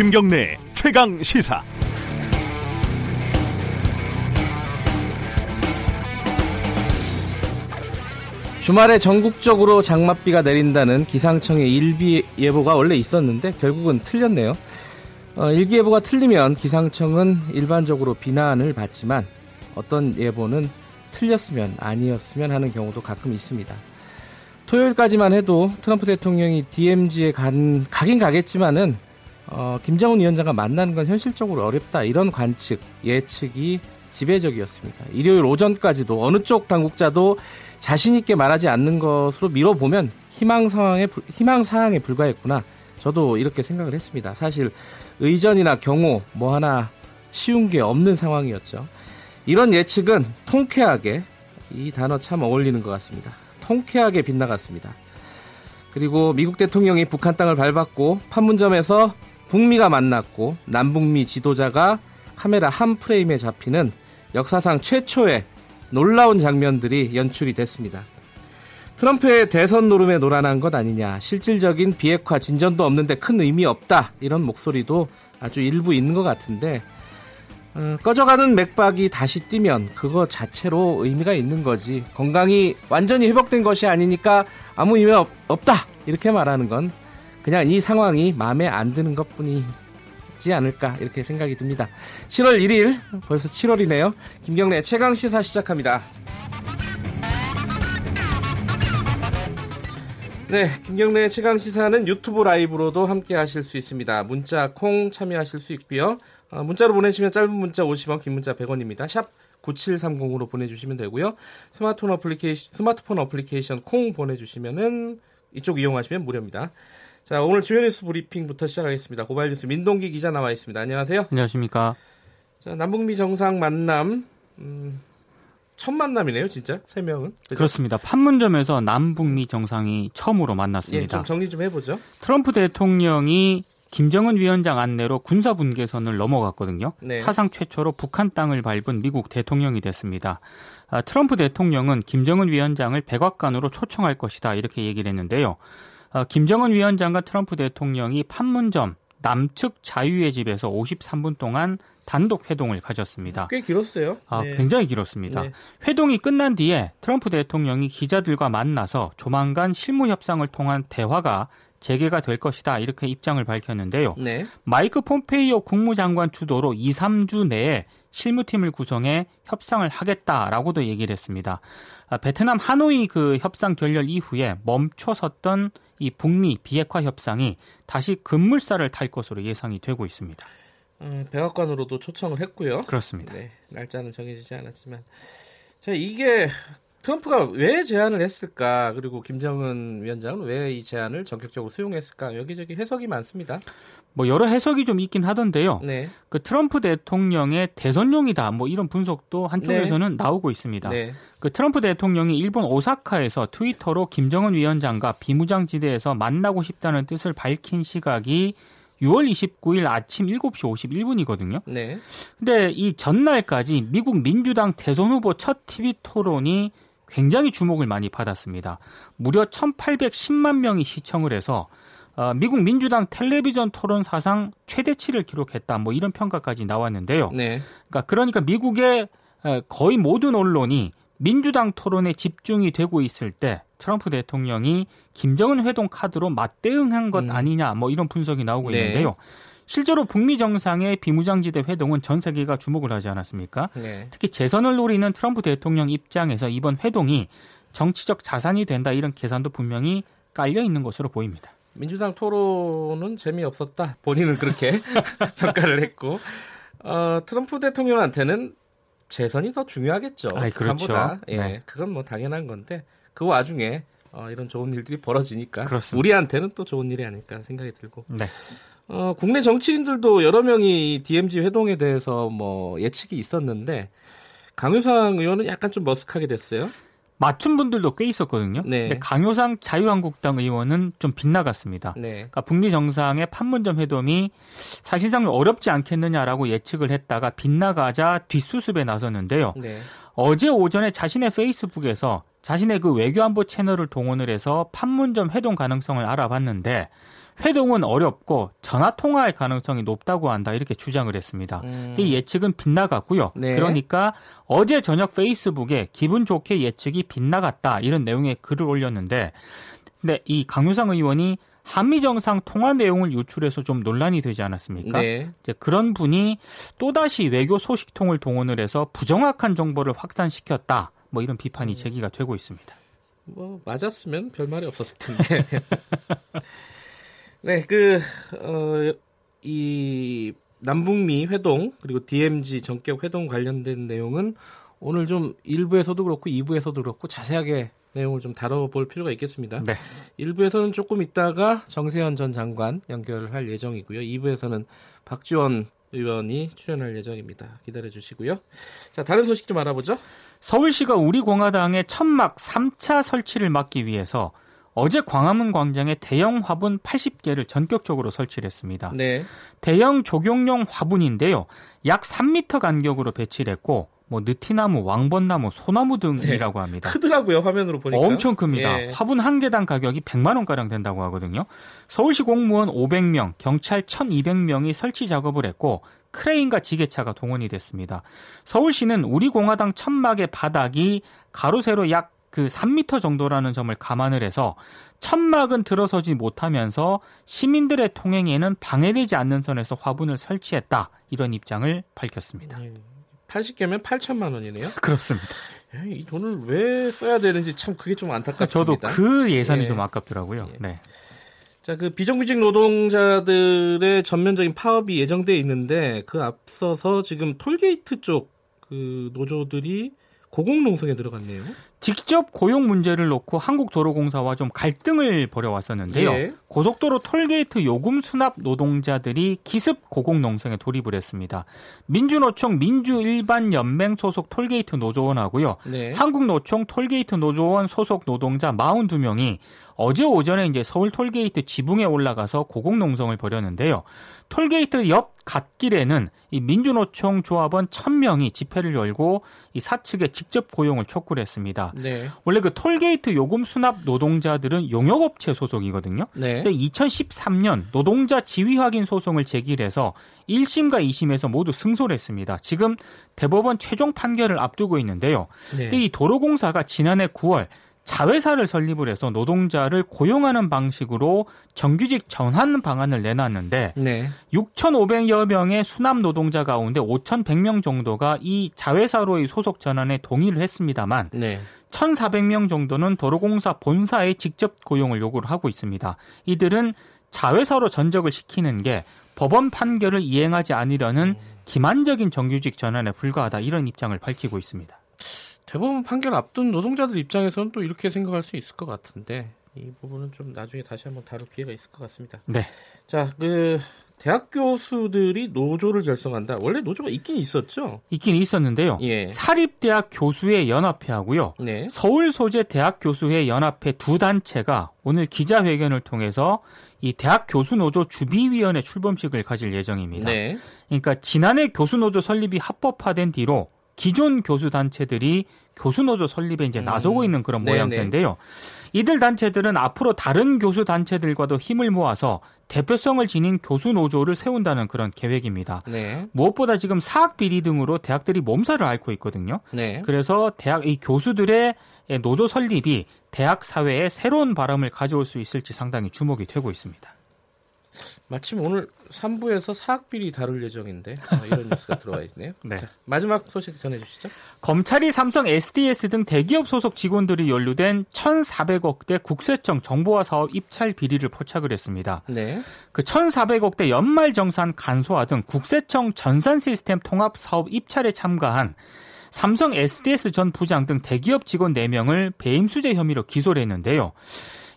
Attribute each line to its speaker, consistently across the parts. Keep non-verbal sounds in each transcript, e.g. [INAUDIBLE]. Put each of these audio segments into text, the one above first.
Speaker 1: 김경래 최강 시사.
Speaker 2: 주말에 전국적으로 장맛비가 내린다는 기상청의 일비 예보가 원래 있었는데 결국은 틀렸네요. 어, 일기예보가 틀리면 기상청은 일반적으로 비난을 받지만 어떤 예보는 틀렸으면 아니었으면 하는 경우도 가끔 있습니다. 토요일까지만 해도 트럼프 대통령이 DMZ에 간, 가긴 가겠지만은 어, 김정은 위원장과 만나는 건 현실적으로 어렵다 이런 관측 예측이 지배적이었습니다. 일요일 오전까지도 어느 쪽 당국자도 자신 있게 말하지 않는 것으로 미뤄보면 희망 상황에 희망 사항에 불과했구나. 저도 이렇게 생각을 했습니다. 사실 의전이나 경호 뭐 하나 쉬운 게 없는 상황이었죠. 이런 예측은 통쾌하게 이 단어 참 어울리는 것 같습니다. 통쾌하게 빗나갔습니다. 그리고 미국 대통령이 북한 땅을 밟았고 판문점에서 북미가 만났고 남북미 지도자가 카메라 한 프레임에 잡히는 역사상 최초의 놀라운 장면들이 연출이 됐습니다. 트럼프의 대선 노름에 놀아난 것 아니냐, 실질적인 비핵화 진전도 없는데 큰 의미 없다 이런 목소리도 아주 일부 있는 것 같은데 어, 꺼져가는 맥박이 다시 뛰면 그거 자체로 의미가 있는 거지 건강이 완전히 회복된 것이 아니니까 아무 의미 없, 없다 이렇게 말하는 건 그냥 이 상황이 마음에 안 드는 것 뿐이지 않을까 이렇게 생각이 듭니다. 7월 1일 벌써 7월이네요. 김경래 최강 시사 시작합니다. 네, 김경래 최강 시사는 유튜브 라이브로도 함께 하실 수 있습니다. 문자 콩 참여하실 수 있고요. 어, 문자로 보내시면 짧은 문자 50원, 긴 문자 100원입니다. 샵 9730으로 보내주시면 되고요. 스마트폰 어플리케이션, 스마트폰 어플리케이션 콩 보내주시면은 이쪽 이용하시면 무료입니다. 자, 오늘 주요 뉴스 브리핑부터 시작하겠습니다. 고발 뉴스 민동기 기자 나와 있습니다. 안녕하세요.
Speaker 3: 안녕하십니까.
Speaker 2: 자, 남북미 정상 만남, 음, 첫 만남이네요, 진짜 세 명은.
Speaker 3: 그죠? 그렇습니다 판문점에서 남북미 정상이 처음으로 만났습니다. 예,
Speaker 2: 좀 정리 좀 해보죠.
Speaker 3: 트럼프 대통령이 김정은 위원장 안내로 군사 분계선을 넘어갔거든요. 네. 사상 최초로 북한 땅을 밟은 미국 대통령이 됐습니다. 아, 트럼프 대통령은 김정은 위원장을 백악관으로 초청할 것이다 이렇게 얘기를 했는데요. 아, 김정은 위원장과 트럼프 대통령이 판문점 남측 자유의 집에서 53분 동안 단독 회동을 가졌습니다.
Speaker 2: 꽤 길었어요.
Speaker 3: 아, 네. 굉장히 길었습니다. 네. 회동이 끝난 뒤에 트럼프 대통령이 기자들과 만나서 조만간 실무 협상을 통한 대화가 재개가 될 것이다 이렇게 입장을 밝혔는데요. 네. 마이크 폼페이오 국무장관 주도로 2, 3주 내에 실무팀을 구성해 협상을 하겠다라고도 얘기를 했습니다. 아, 베트남 하노이 그 협상 결렬 이후에 멈춰섰던 이 북미 비핵화 협상이 다시 급물살을 탈 것으로 예상이 되고 있습니다.
Speaker 2: 음, 백악관으로도 초청을 했고요.
Speaker 3: 그렇습니다.
Speaker 2: 네, 날짜는 정해지지 않았지만 자 이게 트럼프가 왜 제안을 했을까? 그리고 김정은 위원장은 왜 이 제안을 전격적으로 수용했을까? 여기저기 해석이 많습니다.
Speaker 3: 뭐 여러 해석이 좀 있긴 하던데요. 네. 그 트럼프 대통령의 대선용이다. 뭐 이런 분석도 한쪽에서는 네. 나오고 있습니다. 네. 그 트럼프 대통령이 일본 오사카에서 트위터로 김정은 위원장과 비무장지대에서 만나고 싶다는 뜻을 밝힌 시각이 6월 29일 아침 7시 51분이거든요. 네. 근데 이 전날까지 미국 민주당 대선 후보 첫 TV 토론이 굉장히 주목을 많이 받았습니다. 무려 1,810만 명이 시청을 해서 어, 미국 민주당 텔레비전 토론 사상 최대치를 기록했다. 뭐 이런 평가까지 나왔는데요. 네. 그러니까 그러니까 미국의 거의 모든 언론이 민주당 토론에 집중이 되고 있을 때 트럼프 대통령이 김정은 회동 카드로 맞대응한 것 음. 아니냐 뭐 이런 분석이 나오고 네. 있는데요. 실제로 북미 정상의 비무장지대 회동은 전 세계가 주목을 하지 않았습니까? 네. 특히 재선을 노리는 트럼프 대통령 입장에서 이번 회동이 정치적 자산이 된다 이런 계산도 분명히 깔려 있는 것으로 보입니다.
Speaker 2: 민주당 토론은 재미없었다. 본인은 그렇게 [LAUGHS] 평가를 했고 어, 트럼프 대통령한테는 재선이 더 중요하겠죠.
Speaker 3: 아, 그렇죠.
Speaker 2: 예, 네. 그건 뭐 당연한 건데 그 와중에 어, 이런 좋은 일들이 벌어지니까 그렇습니다. 우리한테는 또 좋은 일이 아닐까 생각이 들고. 네. 어, 국내 정치인들도 여러 명이 DMZ 회동에 대해서 뭐 예측이 있었는데 강효상 의원은 약간 좀 머쓱하게 됐어요.
Speaker 3: 맞춘 분들도 꽤 있었거든요. 네. 근데 강효상 자유한국당 의원은 좀 빗나갔습니다. 네. 그러니까 북미 정상의 판문점 회동이 사실상 어렵지 않겠느냐라고 예측을 했다가 빗나가자 뒷수습에 나섰는데요. 네. 어제 오전에 자신의 페이스북에서 자신의 그 외교안보 채널을 동원을 해서 판문점 회동 가능성을 알아봤는데 회동은 어렵고 전화 통화할 가능성이 높다고 한다 이렇게 주장을 했습니다. 음. 이 예측은 빗나갔고요. 네. 그러니까 어제 저녁 페이스북에 기분 좋게 예측이 빗나갔다 이런 내용의 글을 올렸는데 근데 이 강유상 의원이 한미 정상 통화 내용을 유출해서 좀 논란이 되지 않았습니까? 네. 이제 그런 분이 또다시 외교 소식통을 동원을 해서 부정확한 정보를 확산시켰다. 뭐 이런 비판이 음. 제기가 되고 있습니다.
Speaker 2: 뭐 맞았으면 별 말이 없었을 텐데. [LAUGHS] 네, 그 어, 이 남북미 회동 그리고 DMZ 전격 회동 관련된 내용은 오늘 좀 1부에서도 그렇고 2부에서도 그렇고 자세하게 내용을 좀 다뤄볼 필요가 있겠습니다. 네. 1부에서는 조금 있다가 정세현 전 장관 연결할 예정이고요. 2부에서는 박지원 의원이 출연할 예정입니다. 기다려 주시고요. 자, 다른 소식 좀 알아보죠.
Speaker 3: 서울시가 우리공화당의 천막 3차 설치를 막기 위해서 어제 광화문 광장에 대형 화분 80개를 전격적으로 설치를 했습니다. 네. 대형 조경용 화분인데요. 약 3m 간격으로 배치를 했고 뭐 느티나무, 왕번나무, 소나무 등이라고 네. 합니다.
Speaker 2: 크더라고요 화면으로 보니까.
Speaker 3: 엄청 큽니다. 예. 화분 한 개당 가격이 100만 원 가량 된다고 하거든요. 서울시 공무원 500명, 경찰 1,200명이 설치 작업을 했고 크레인과 지게차가 동원이 됐습니다. 서울시는 우리 공화당 천막의 바닥이 가로 세로 약 그 3m 정도라는 점을 감안을 해서 천막은 들어서지 못하면서 시민들의 통행에는 방해되지 않는 선에서 화분을 설치했다 이런 입장을 밝혔습니다. 네.
Speaker 2: 80개면 8천만 원이네요. [LAUGHS]
Speaker 3: 그렇습니다.
Speaker 2: 이 돈을 왜 써야 되는지 참 그게 좀 안타깝습니다.
Speaker 3: 저도 그 예산이 예. 좀 아깝더라고요. 예. 네.
Speaker 2: 자, 그 비정규직 노동자들의 전면적인 파업이 예정돼 있는데 그 앞서서 지금 톨게이트 쪽 그 노조들이 고공농성에 들어갔네요.
Speaker 3: 직접 고용 문제를 놓고 한국도로공사와 좀 갈등을 벌여왔었는데요. 예. 고속도로 톨게이트 요금 수납 노동자들이 기습 고공농성에 돌입을 했습니다. 민주노총 민주일반연맹 소속 톨게이트 노조원하고요. 네. 한국노총 톨게이트 노조원 소속 노동자 42명이 어제 오전에 이제 서울 톨게이트 지붕에 올라가서 고공농성을 벌였는데요. 톨게이트 옆 갓길에는 이 민주노총 조합원 1000명이 집회를 열고 이 사측에 직접 고용을 촉구를 했습니다. 네. 원래 그 톨게이트 요금 수납 노동자들은 용역업체 소속이거든요. 네. 근데 2013년 노동자 지위 확인 소송을 제기해서 1심과 2심에서 모두 승소를 했습니다. 지금 대법원 최종 판결을 앞두고 있는데요. 네. 근데 이 도로공사가 지난해 9월 자회사를 설립을 해서 노동자를 고용하는 방식으로 정규직 전환 방안을 내놨는데 네. 6,500여 명의 수납 노동자 가운데 5,100명 정도가 이 자회사로의 소속 전환에 동의를 했습니다만 네. 1,400명 정도는 도로공사 본사에 직접 고용을 요구를 하고 있습니다. 이들은 자회사로 전적을 시키는 게 법원 판결을 이행하지 않으려는 기만적인 정규직 전환에 불과하다 이런 입장을 밝히고 있습니다.
Speaker 2: 대법원 판결 앞둔 노동자들 입장에서는 또 이렇게 생각할 수 있을 것 같은데 이 부분은 좀 나중에 다시 한번 다룰 기회가 있을 것 같습니다. 네. 자, 그 대학 교수들이 노조를 결성한다. 원래 노조가 있긴 있었죠.
Speaker 3: 있긴 있었는데요. 예. 사립대학 교수회 연합회하고요. 네. 서울 소재 대학 교수회 연합회 두 단체가 오늘 기자회견을 통해서 이 대학 교수 노조 주비위원회 출범식을 가질 예정입니다. 네. 그러니까 지난해 교수 노조 설립이 합법화된 뒤로 기존 교수 단체들이 교수 노조 설립에 이제 나서고 음. 있는 그런 모양새인데요. 이들 단체들은 앞으로 다른 교수 단체들과도 힘을 모아서 대표성을 지닌 교수 노조를 세운다는 그런 계획입니다. 네. 무엇보다 지금 사학 비리 등으로 대학들이 몸살을 앓고 있거든요. 네. 그래서 대학 이 교수들의 노조 설립이 대학 사회에 새로운 바람을 가져올 수 있을지 상당히 주목이 되고 있습니다.
Speaker 2: 마침 오늘 3부에서 사학비리 다룰 예정인데 어, 이런 뉴스가 들어와 있네요. [LAUGHS] 네. 자, 마지막 소식 전해주시죠.
Speaker 3: 검찰이 삼성, SDS 등 대기업 소속 직원들이 연루된 1,400억대 국세청 정보화 사업 입찰 비리를 포착을 했습니다. 네. 그 1,400억대 연말 정산 간소화 등 국세청 전산 시스템 통합 사업 입찰에 참가한 삼성 SDS 전 부장 등 대기업 직원 4명을 배임수재 혐의로 기소를 했는데요.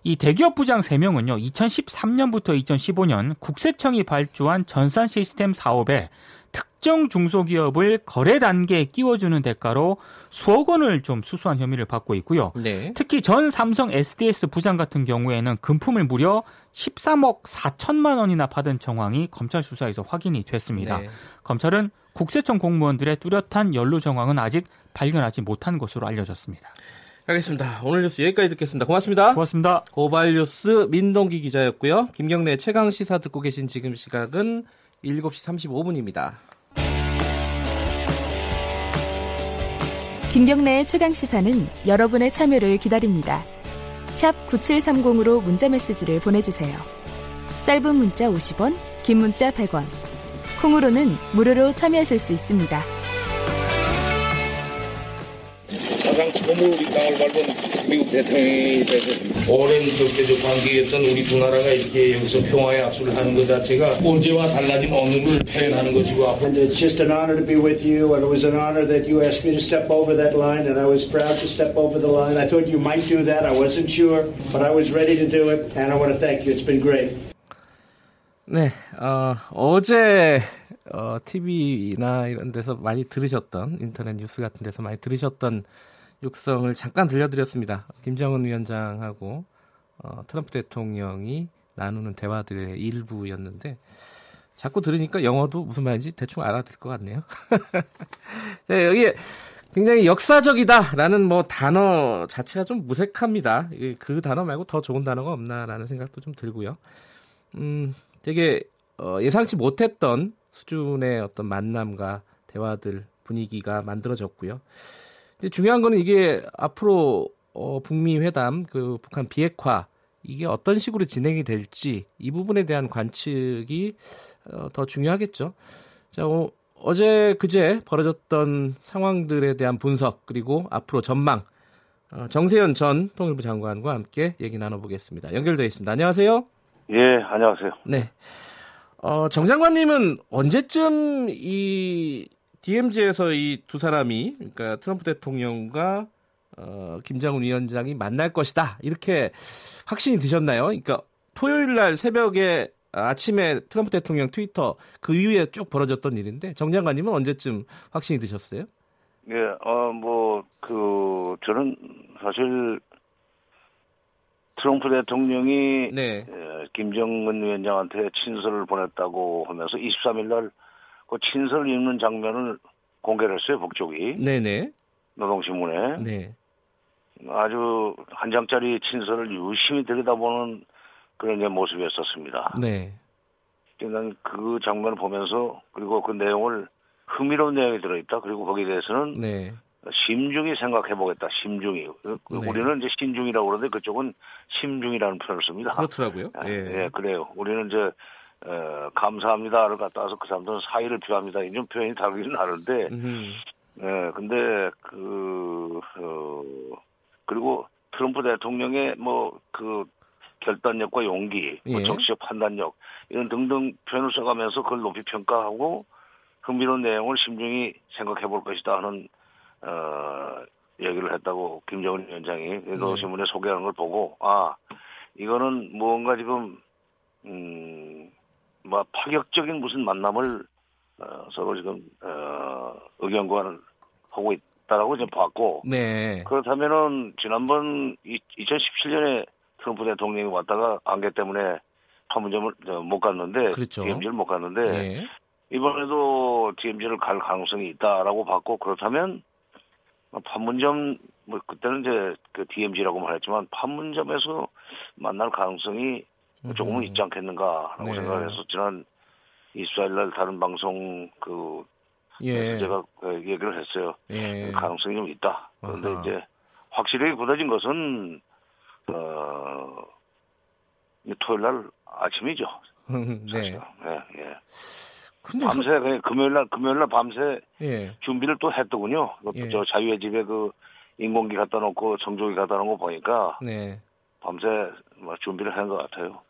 Speaker 3: 이 대기업 부장 3명은요, 2013년부터 2015년 국세청이 발주한 전산 시스템 사업에 특정 중소기업을 거래 단계에 끼워주는 대가로 수억 원을 좀 수수한 혐의를 받고 있고요. 네. 특히 전 삼성 SDS 부장 같은 경우에는 금품을 무려 13억 4천만 원이나 받은 정황이 검찰 수사에서 확인이 됐습니다. 네. 검찰은 국세청 공무원들의 뚜렷한 연루 정황은 아직 발견하지 못한 것으로 알려졌습니다.
Speaker 2: 알겠습니다. 오늘 뉴스 여기까지 듣겠습니다. 고맙습니다.
Speaker 3: 고맙습니다.
Speaker 2: 고발 뉴스 민동기 기자였고요. 김경래 최강 시사 듣고 계신 지금 시각은 7시 35분입니다.
Speaker 4: 김경래의 최강 시사는 여러분의 참여를 기다립니다. 9730으로 문자 메시지를 보내주세요. 짧은 문자 50원, 긴 문자 100원. 콩으로는 무료로 참여하실 수 있습니다.
Speaker 5: 가장 처음으로 우리 땅을 밟은 미국 대통령이 되서
Speaker 6: 오랜 적대적 관계였던 우리 두 나라가 이렇게 여기서 평화의 악수를 하는 것 자체가 어제와 달라진 어느 걸 표현하는 것이고
Speaker 7: And it's just an honor to be with you and it was an honor that you asked me to step over that line and I was proud to step over the line. I thought you might do that. I wasn't sure, but I was ready to do it and I want to thank you. It's been great.
Speaker 2: 네, 어, 어제 어, TV나 이런 데서 많이 들으셨던 인터넷 뉴스 같은 데서 많이 들으셨던 육성을 잠깐 들려드렸습니다. 김정은 위원장하고 어, 트럼프 대통령이 나누는 대화들의 일부였는데 자꾸 들으니까 영어도 무슨 말인지 대충 알아들 것 같네요. [LAUGHS] 네, 여기 굉장히 역사적이다라는 뭐 단어 자체가 좀 무색합니다. 그 단어 말고 더 좋은 단어가 없나라는 생각도 좀 들고요. 음, 되게 어, 예상치 못했던 수준의 어떤 만남과 대화들 분위기가 만들어졌고요. 중요한 거는 이게 앞으로 어, 북미 회담, 그 북한 비핵화 이게 어떤 식으로 진행이 될지 이 부분에 대한 관측이 어, 더 중요하겠죠. 자, 어, 어제 그제 벌어졌던 상황들에 대한 분석 그리고 앞으로 전망 어, 정세현 전 통일부 장관과 함께 얘기 나눠보겠습니다. 연결되어 있습니다. 안녕하세요.
Speaker 8: 예, 안녕하세요.
Speaker 2: 네. 어, 정 장관님은 언제쯤 이 DMZ에서 이 두 사람이 그러니까 트럼프 대통령과 어, 김정은 위원장이 만날 것이다 이렇게 확신이 드셨나요? 그러니까 토요일 날 새벽에 아침에 트럼프 대통령 트위터 그 이후에 쭉 벌어졌던 일인데 정 장관님은 언제쯤 확신이 드셨어요?
Speaker 8: 예, 어, 뭐, 그, 저는 사실 트럼프 대통령이 네. 에, 김정은 위원장한테 친서를 보냈다고 하면서 23일 날 그 친서를 읽는 장면을 공개를 했어요, 북쪽이. 네네. 노동신문에. 네. 아주 한 장짜리 친서를 유심히 들여다보는 그런 게 모습이었었습니다. 네. 난 그 장면을 보면서 그리고 그 내용을 흥미로운 내용이 들어있다. 그리고 거기에 대해서는 네. 심중히 생각해 보겠다. 심중히. 그 네. 우리는 이제 신중이라고 그러는데 그쪽은 심중이라는 표현을 씁니다.
Speaker 2: 그렇더라고요.
Speaker 8: 예, 예 그래요. 우리는 이제 어, 감사합니다를 갖다 와서 그 사람들은 사의를 표합니다. 이런 표현이 다르긴 다른데, 예, 근데 그 어, 그리고 트럼프 대통령의 뭐 그 결단력과 용기, 뭐 예. 정치적 판단력 이런 등등 표현을 써가면서 그걸 높이 평가하고 흥미로운 내용을 심중히 생각해 볼 것이다 하는 어, 얘기를 했다고 김정은 위원장이 노신문에 네. 소개하는 걸 보고 아 이거는 무언가 지금 음 뭐 파격적인 무슨 만남을 어, 서로 지금 어, 의견 교환을 하고 있다라고 좀 봤고 네. 그렇다면은 지난번 2017년에 트럼프 대통령이 왔다가 안개 때문에 판문점을 못 갔는데 그렇죠. DMZ를 못 갔는데 네. 이번에도 DMZ를 갈 가능성이 있다라고 봤고 그렇다면 판문점 뭐 그때는 이제 그 DMZ라고 말했지만 판문점에서 만날 가능성이 조금은 음. 있지 않겠는가라고 네. 생각을 해서 지난 24일 날 다른 방송 그 예. 제가 그 얘기를 했어요. 예. 가능성이 좀 있다. 그런데 아하. 이제 확실히 굳어진 것은 어 토요일 날 아침이죠. [LAUGHS] 네. 예, 예. 근데 밤새 그... 금요일 날 금요일 날 밤새 예. 준비를 또 했더군요. 예. 저 자유의 집에 그 인공기 갖다 놓고 정조기 갖다 놓은 거 보니까 네. 밤새 뭐 준비를 한 것 같아요.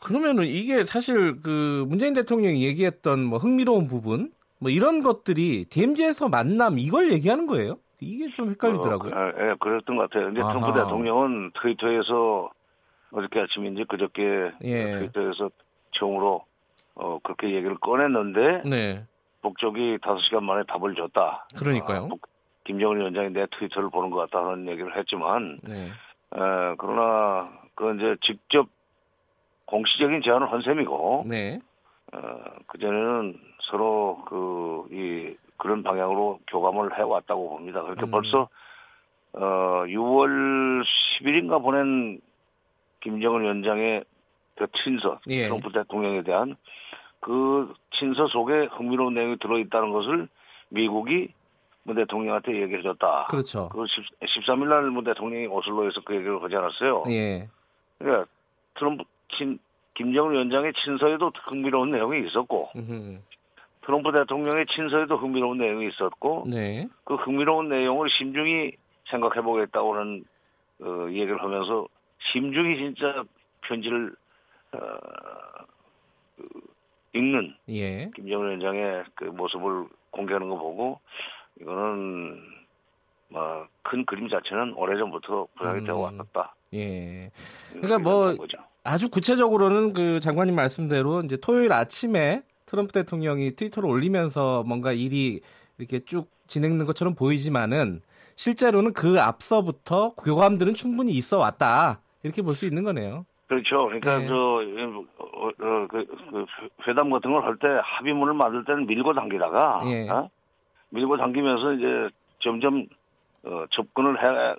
Speaker 2: 그러면은 이게 사실 그 문재인 대통령이 얘기했던 뭐 흥미로운 부분 뭐 이런 것들이 DMZ에서 만남 이걸 얘기하는 거예요? 이게 좀 헷갈리더라고요.
Speaker 8: 어, 예, 그랬던 것 같아요. 근데 트럼프 대통령은 트위터에서 어저께 아침인지 그저께 예. 트위터에서 처음으로 어, 그렇게 얘기를 꺼냈는데 네. 북쪽이 다섯 시간 만에 답을 줬다.
Speaker 2: 그러니까요. 아,
Speaker 8: 김정은 위원장이 내 트위터를 보는 것 같다는 얘기를 했지만, 네. 에, 그러나 그 이제 직접 공식적인 제안을 한 셈이고, 네. 어, 그 전에는 서로 그 이 그런 방향으로 교감을 해왔다고 봅니다. 그렇게 음. 벌써 어, 6월 10일인가 보낸 김정은 위원장의 그 친서, 예. 트럼프 대통령에 대한 그 친서 속에 흥미로운 내용이 들어있다는 것을 미국이 문 대통령한테 얘기해 줬다.
Speaker 2: 그렇죠.
Speaker 8: 그 13일 날 문 대통령이 오슬로에서 그 얘기를 하지 않았어요. 예. 그러니까 트럼프 친, 김정은 위원장의 친서에도 흥미로운 내용이 있었고, 음흠. 트럼프 대통령의 친서에도 흥미로운 내용이 있었고, 네. 그 흥미로운 내용을 심중히 생각해 보겠다고는 어, 얘기를 하면서 심중히 진짜 편지를 어, 그, 읽는 예. 김정은 위원장의 그 모습을 공개하는 거 보고 이거는 뭐큰 그림 자체는 오래전부터 부각이 음. 되어 왔었다.
Speaker 2: 예. 그러니까 뭐 아주 구체적으로는 그 장관님 말씀대로 이제 토요일 아침에 트럼프 대통령이 트위터를 올리면서 뭔가 일이 이렇게 쭉 진행된 것처럼 보이지만은 실제로는 그 앞서부터 교감들은 충분히 있어 왔다. 이렇게 볼 수 있는 거네요.
Speaker 8: 그렇죠. 그러니까 네. 저 어, 어, 그, 그 회담 같은 걸 할 때 합의문을 만들 때는 밀고 당기다가 예. 어? 밀고 당기면서 이제 점점 어, 접근을 해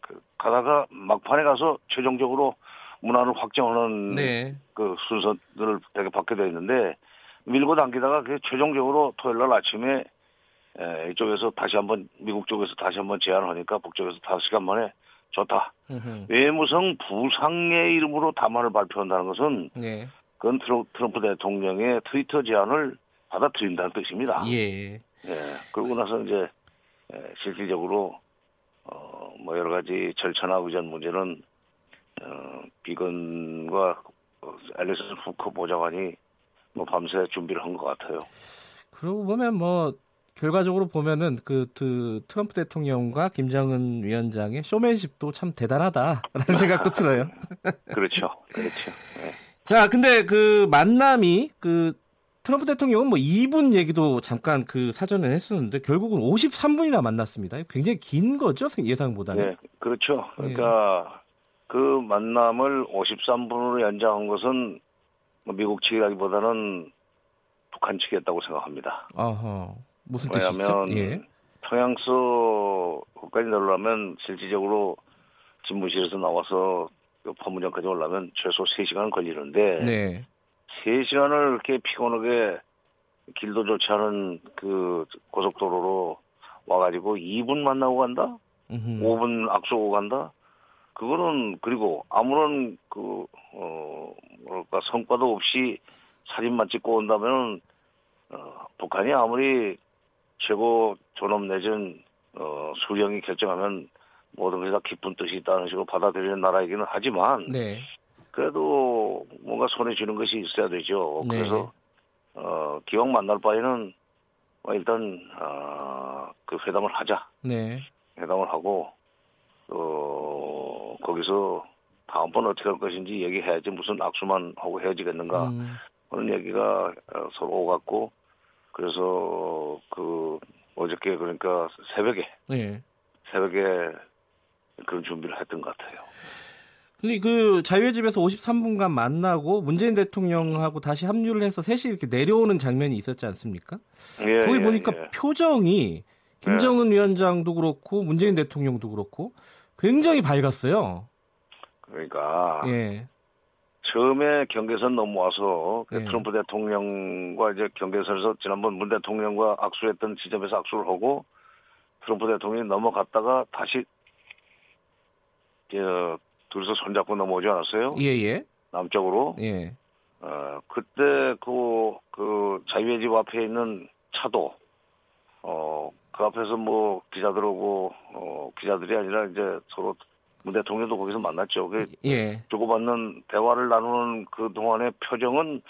Speaker 8: 그, 가다가 막판에 가서 최종적으로 문화를 확정하는 네. 그 순서들을 되게 받게 되어 있는데 밀고 당기다가 그 최종적으로 토요일 날 아침에 에, 이쪽에서 다시 한번 미국 쪽에서 다시 한번 제안을 하니까 북쪽에서 다섯 시간 만에 좋다. 으흠. 외무성 부상의 이름으로 담화를 발표한다는 것은 네. 그건 트럼프 대통령의 트위터 제안을 받아들인다는 뜻입니다. 예. 예. 그러고 나서 이제 실질적으로 어, 뭐 여러 가지 절차나 의전 문제는 어, 비건과 앨리슨 후커 보좌관이 뭐 밤새 준비를 한 것 같아요.
Speaker 2: 그러고 보면 뭐 결과적으로 보면은 그, 그 트럼프 대통령과 김정은 위원장의 쇼맨십도 참 대단하다라는 [LAUGHS] 생각도 들어요.
Speaker 8: 그렇죠, 그렇죠. 네.
Speaker 2: 자, 근데 그 만남이 그 트럼프 대통령은 뭐 2분 얘기도 잠깐 그 사전에 했었는데 결국은 53분이나 만났습니다. 굉장히 긴 거죠 예상보다는. 네,
Speaker 8: 그렇죠. 그러니까 네. 그 만남을 53분으로 연장한 것은 뭐 미국 측이라기보다는 북한 측이었다고 생각합니다.
Speaker 2: 아하. 무슨 뜻이죠?
Speaker 8: 예. 평양서 거까지 내려면 실질적으로 집무실에서 나와서 그 법무장까지 올라면 최소 3시간 걸리는데 네. 3시간을 이렇게 피곤하게 길도 좋지 않은 그 고속도로로 와가지고 2분 만나고 간다? 음흠. 5분 악수하고 간다? 그거는 그리고 아무런 그, 어, 뭐랄까 성과도 없이 사진만 찍고 온다면 어, 북한이 아무리 최고 존엄 내전 어, 수령이 결정하면 모든 것이 다 깊은 뜻이 있다는 식으로 받아들이는 나라이기는 하지만 네. 그래도 뭔가 손에 쥐는 것이 있어야 되죠. 네. 그래서 어, 기왕 만날 바에는 뭐 일단 어, 그 회담을 하자. 네. 회담을 하고 어, 거기서 다음번 어떻게 할 것인지 얘기해야지 무슨 악수만 하고 헤어지겠는가 음. 그런 얘기가 어, 서로 오갔고 그래서 그 어저께 그러니까 새벽에 네. 새벽에 그런 준비를 했던 것 같아요.
Speaker 2: 근데 그 자유의 집에서 53분간 만나고 문재인 대통령하고 다시 합류를 해서 셋이 이렇게 내려오는 장면이 있었지 않습니까? 예, 거기 예, 보니까 예. 표정이 김정은 예. 위원장도 그렇고 문재인 대통령도 그렇고 굉장히 밝았어요.
Speaker 8: 그러니까 예. 처음에 경계선 넘어와서 그 네. 트럼프 대통령과 이제 경계선에서 지난번 문 대통령과 악수했던 지점에서 악수를 하고 트럼프 대통령이 넘어갔다가 다시 저 둘이서 손잡고 넘어오지 않았어요?
Speaker 2: 예예. 예.
Speaker 8: 남쪽으로. 예. 어 그때 그, 그 자유의 집 앞에 있는 차도 어 그 앞에서 뭐 기자들 오고 어 기자들이 아니라 이제 서로 문 대통령도 거기서 만났죠. 그 예. 주고받는 대화를 나누는 그 동안의 표정은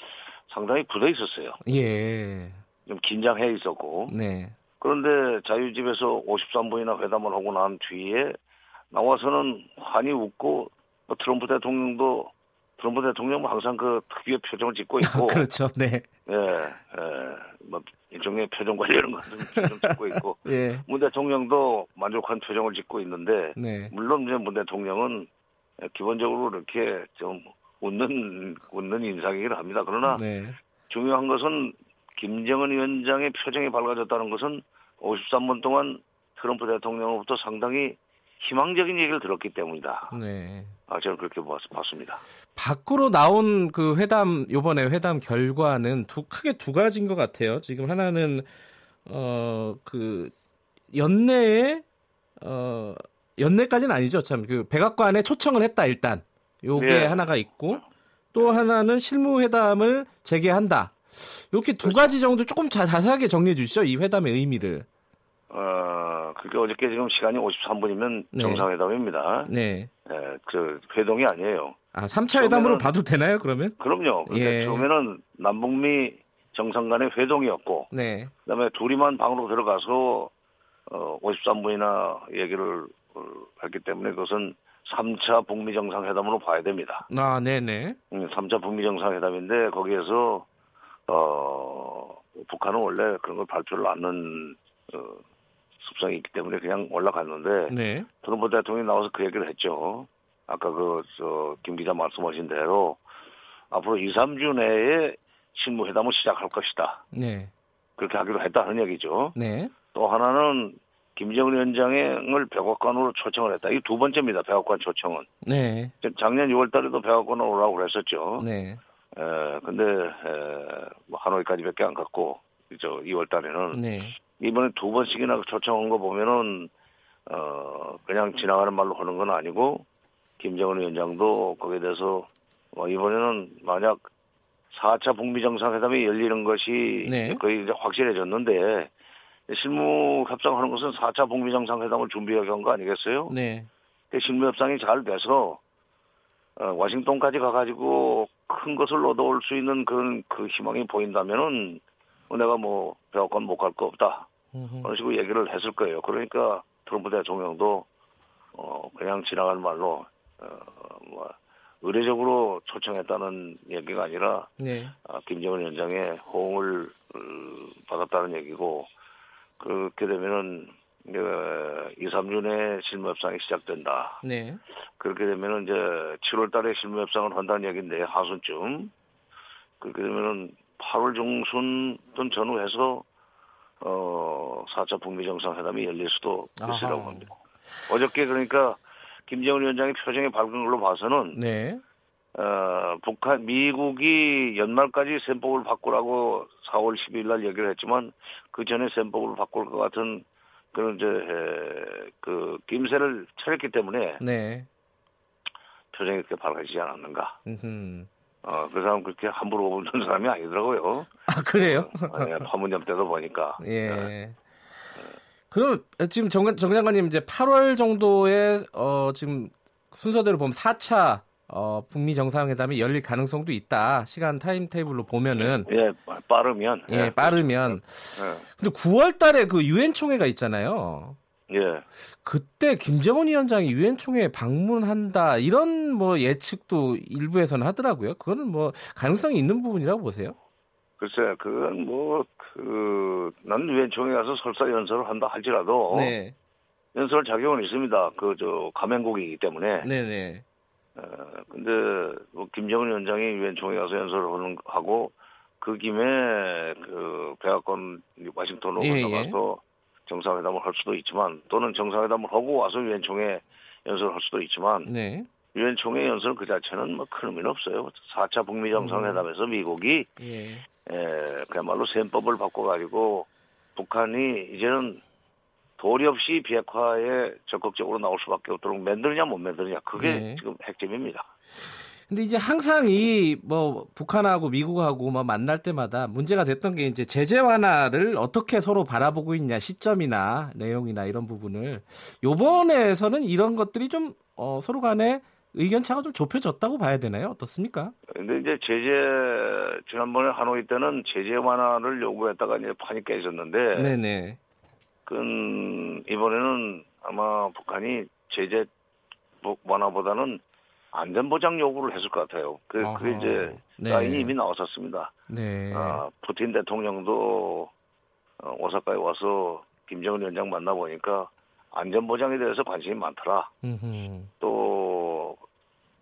Speaker 8: 상당히 굳어 있었어요. 예. 좀 긴장해 있었고. 네. 그런데 자유집에서 53분이나 회담을 하고 난 뒤에 나와서는 환히 웃고 뭐 트럼프 대통령도 트럼프 대통령은 항상 그 특유의 표정을 짓고 [LAUGHS] 있고.
Speaker 2: 그렇죠. 네.
Speaker 8: 예, 예. 뭐 일종의 표정 관리하는 것은 표정 짓고 [LAUGHS] 있고. 예. 문 대통령도 만족한 표정을 짓고 있는데. 네. 물론 이제 문 대통령은 기본적으로 이렇게 좀 웃는 웃는 인상이긴 합니다. 그러나 네. 중요한 것은 김정은 위원장의 표정이 밝아졌다는 것은 53분 동안 트럼프 대통령으로부터 상당히 희망적인 얘기를 들었기 때문이다. 네. 아, 저는 그렇게 봤 습니다.
Speaker 2: 밖으로 나온 그 회담 요번에 회담 결과는 두 크게 두 가지인 것 같아요. 지금 하나는 어 그 연내에 어 연내까지는 아니죠. 참 그 백악관에 초청을 했다 일단 요게 네. 하나가 있고 또 하나는 실무 회담을 재개한다. 이렇게 두 그렇죠. 가지 정도 조금 자, 자세하게 정리해 주시죠. 이 회담의 의미를.
Speaker 8: 어, 그게 어저께 지금 시간이 53분이면 네. 정상회담입니다. 네. 예, 그 회동이 아니에요.
Speaker 2: 아, 3차 회담으로 봐도 되나요, 그러면?
Speaker 8: 그럼요. 예. 처음에는 남북미 정상 간의 회동이었고, 네. 그 다음에 둘이만 방으로 들어가서 어, 53분이나 얘기를 어, 했기 때문에 그것은 3차 북미 정상회담으로 봐야 됩니다.
Speaker 2: 아, 네네.
Speaker 8: 3차 음, 북미 정상회담인데 거기에서 어, 북한은 원래 그런 걸 발표를 않는 어, 습성이 있기 때문에 그냥 올라갔는데 네. 트럼프 대통령이 나와서 그 얘기를 했죠. 아까 그, 저, 김 기자 말씀하신 대로 앞으로 2, 3주 내에 실무회담을 시작할 것이다. 네. 그렇게 하기로 했다는 얘기죠. 네. 또 하나는 김정은 위원장을 백악관으로 초청을 했다. 이 두 번째입니다. 백악관 초청은. 네. 작년 6월 달에도 백악관으로 오라고 그랬었죠. 네. 에, 근데, 에, 뭐 하노이까지밖에 안 갔고, 저 2월 달에는. 네. 이번에 두 번씩이나 초청한 거 보면은, 어, 그냥 지나가는 말로 하는 건 아니고, 김정은 위원장도 거기에 대해서, 뭐 이번에는 만약 4차 북미 정상회담이 열리는 것이 네. 거의 이제 확실해졌는데, 실무 협상하는 것은 4차 북미 정상회담을 준비하기 한거 아니겠어요? 네. 그 실무 협상이 잘 돼서 어, 워싱턴까지 가가지고 큰 것을 얻어올 수 있는 그런 그 희망이 보인다면은 내가 뭐 백악관 못 갈 거 없다 그런 식으로 얘기를 했을 거예요. 그러니까 트럼프 대통령도 어 그냥 지나갈 말로 어뭐 의례적으로 초청했다는 얘기가 아니라 네. 아, 김정은 위원장의 호응을 어, 받았다는 얘기고 그렇게 되면은 이제 2, 3주 내에 실무 협상이 시작된다. 네. 그렇게 되면은 이제 7월 달에 실무 협상을 한다는 얘기인데 하순쯤 그렇게 되면은 8월 중순 또 전후해서 어 4차 북미 정상회담이 열릴 수도 있으라고 합니다. 어저께 그러니까 김정은 위원장의 표정이 밝은 걸로 봐서는 네. 어, 북한, 미국이 연말까지 셈법을 바꾸라고 4월 10일 날 얘기를 했지만 그 전에 셈법을 바꿀 것 같은 그런 이제 에, 그 김새를 차렸기 때문에 네. 표정이 그렇게 밝아지지 않았는가. 어, 그 사람 그렇게 함부로 보는 사람이 아니더라고요.
Speaker 2: 아, 그래요?
Speaker 8: 어, 네, 파문점 때도 보니까. [LAUGHS] 예. 네.
Speaker 2: 그럼 지금 정, 정 장관님 이제 8월 정도에 어, 지금 순서대로 보면 4차 어, 북미 정상회담이 열릴 가능성도 있다. 시간 타임 테이블로 보면은
Speaker 8: 예, 빠르면
Speaker 2: 예, 예 빠르면. 예. 근데 9월 달에 그 유엔 총회가 있잖아요. 예. 그때 김정은 위원장이 유엔 총회에 방문한다. 이런 뭐 예측도 일부에서는 하더라고요. 그거는 뭐 가능성이 있는 부분이라고 보세요?
Speaker 8: 글쎄, 그건 뭐, 그, 난 유엔 총회 가서 설사 연설을 한다 할지라도. 네. 연설 자격은 있습니다. 그, 저, 가맹국이기 때문에. 네네. 네. 어, 근데 뭐 김정은 위원장이 유엔 총회 가서 연설을 하고 그 김에 그 백악관 와싱턴으로 예, 예. 정상회담을 할 수도 있지만 또는 정상회담을 하고 와서 유엔 총회 연설을 할 수도 있지만 네. 유엔 총회 연설 그 자체는 뭐 큰 의미는 없어요. 4차 북미 정상회담에서 음. 미국이 예. 에, 그야말로 셈법을 바꿔가지고 북한이 이제는 도리 없이 비핵화에 적극적으로 나올 수밖에 없도록 만드느냐 못 만드느냐 그게 네. 지금 핵심입니다.
Speaker 2: 근데 이제 항상 이 뭐 북한하고 미국하고 뭐 만날 때마다 문제가 됐던 게 이제 제재 완화를 어떻게 서로 바라보고 있냐 시점이나 내용이나 이런 부분을 요번에서는 이런 것들이 좀 어, 서로 간에 의견 차가 좀 좁혀졌다고 봐야 되나요? 어떻습니까?
Speaker 8: 근데 이제 제재 지난번에 하노이 때는 제재 완화를 요구했다가 이제 판이 깨졌는데 네네. 그 이번에는 아마 북한이 제재 완화보다는 안전보장 요구를 했을 것 같아요. 그, 그 이제 네. 라인이 이미 나왔었습니다. 네. 아, 푸틴 대통령도 어, 오사카에 와서 김정은 위원장 만나보니까 안전보장에 대해서 관심이 많더라. 또,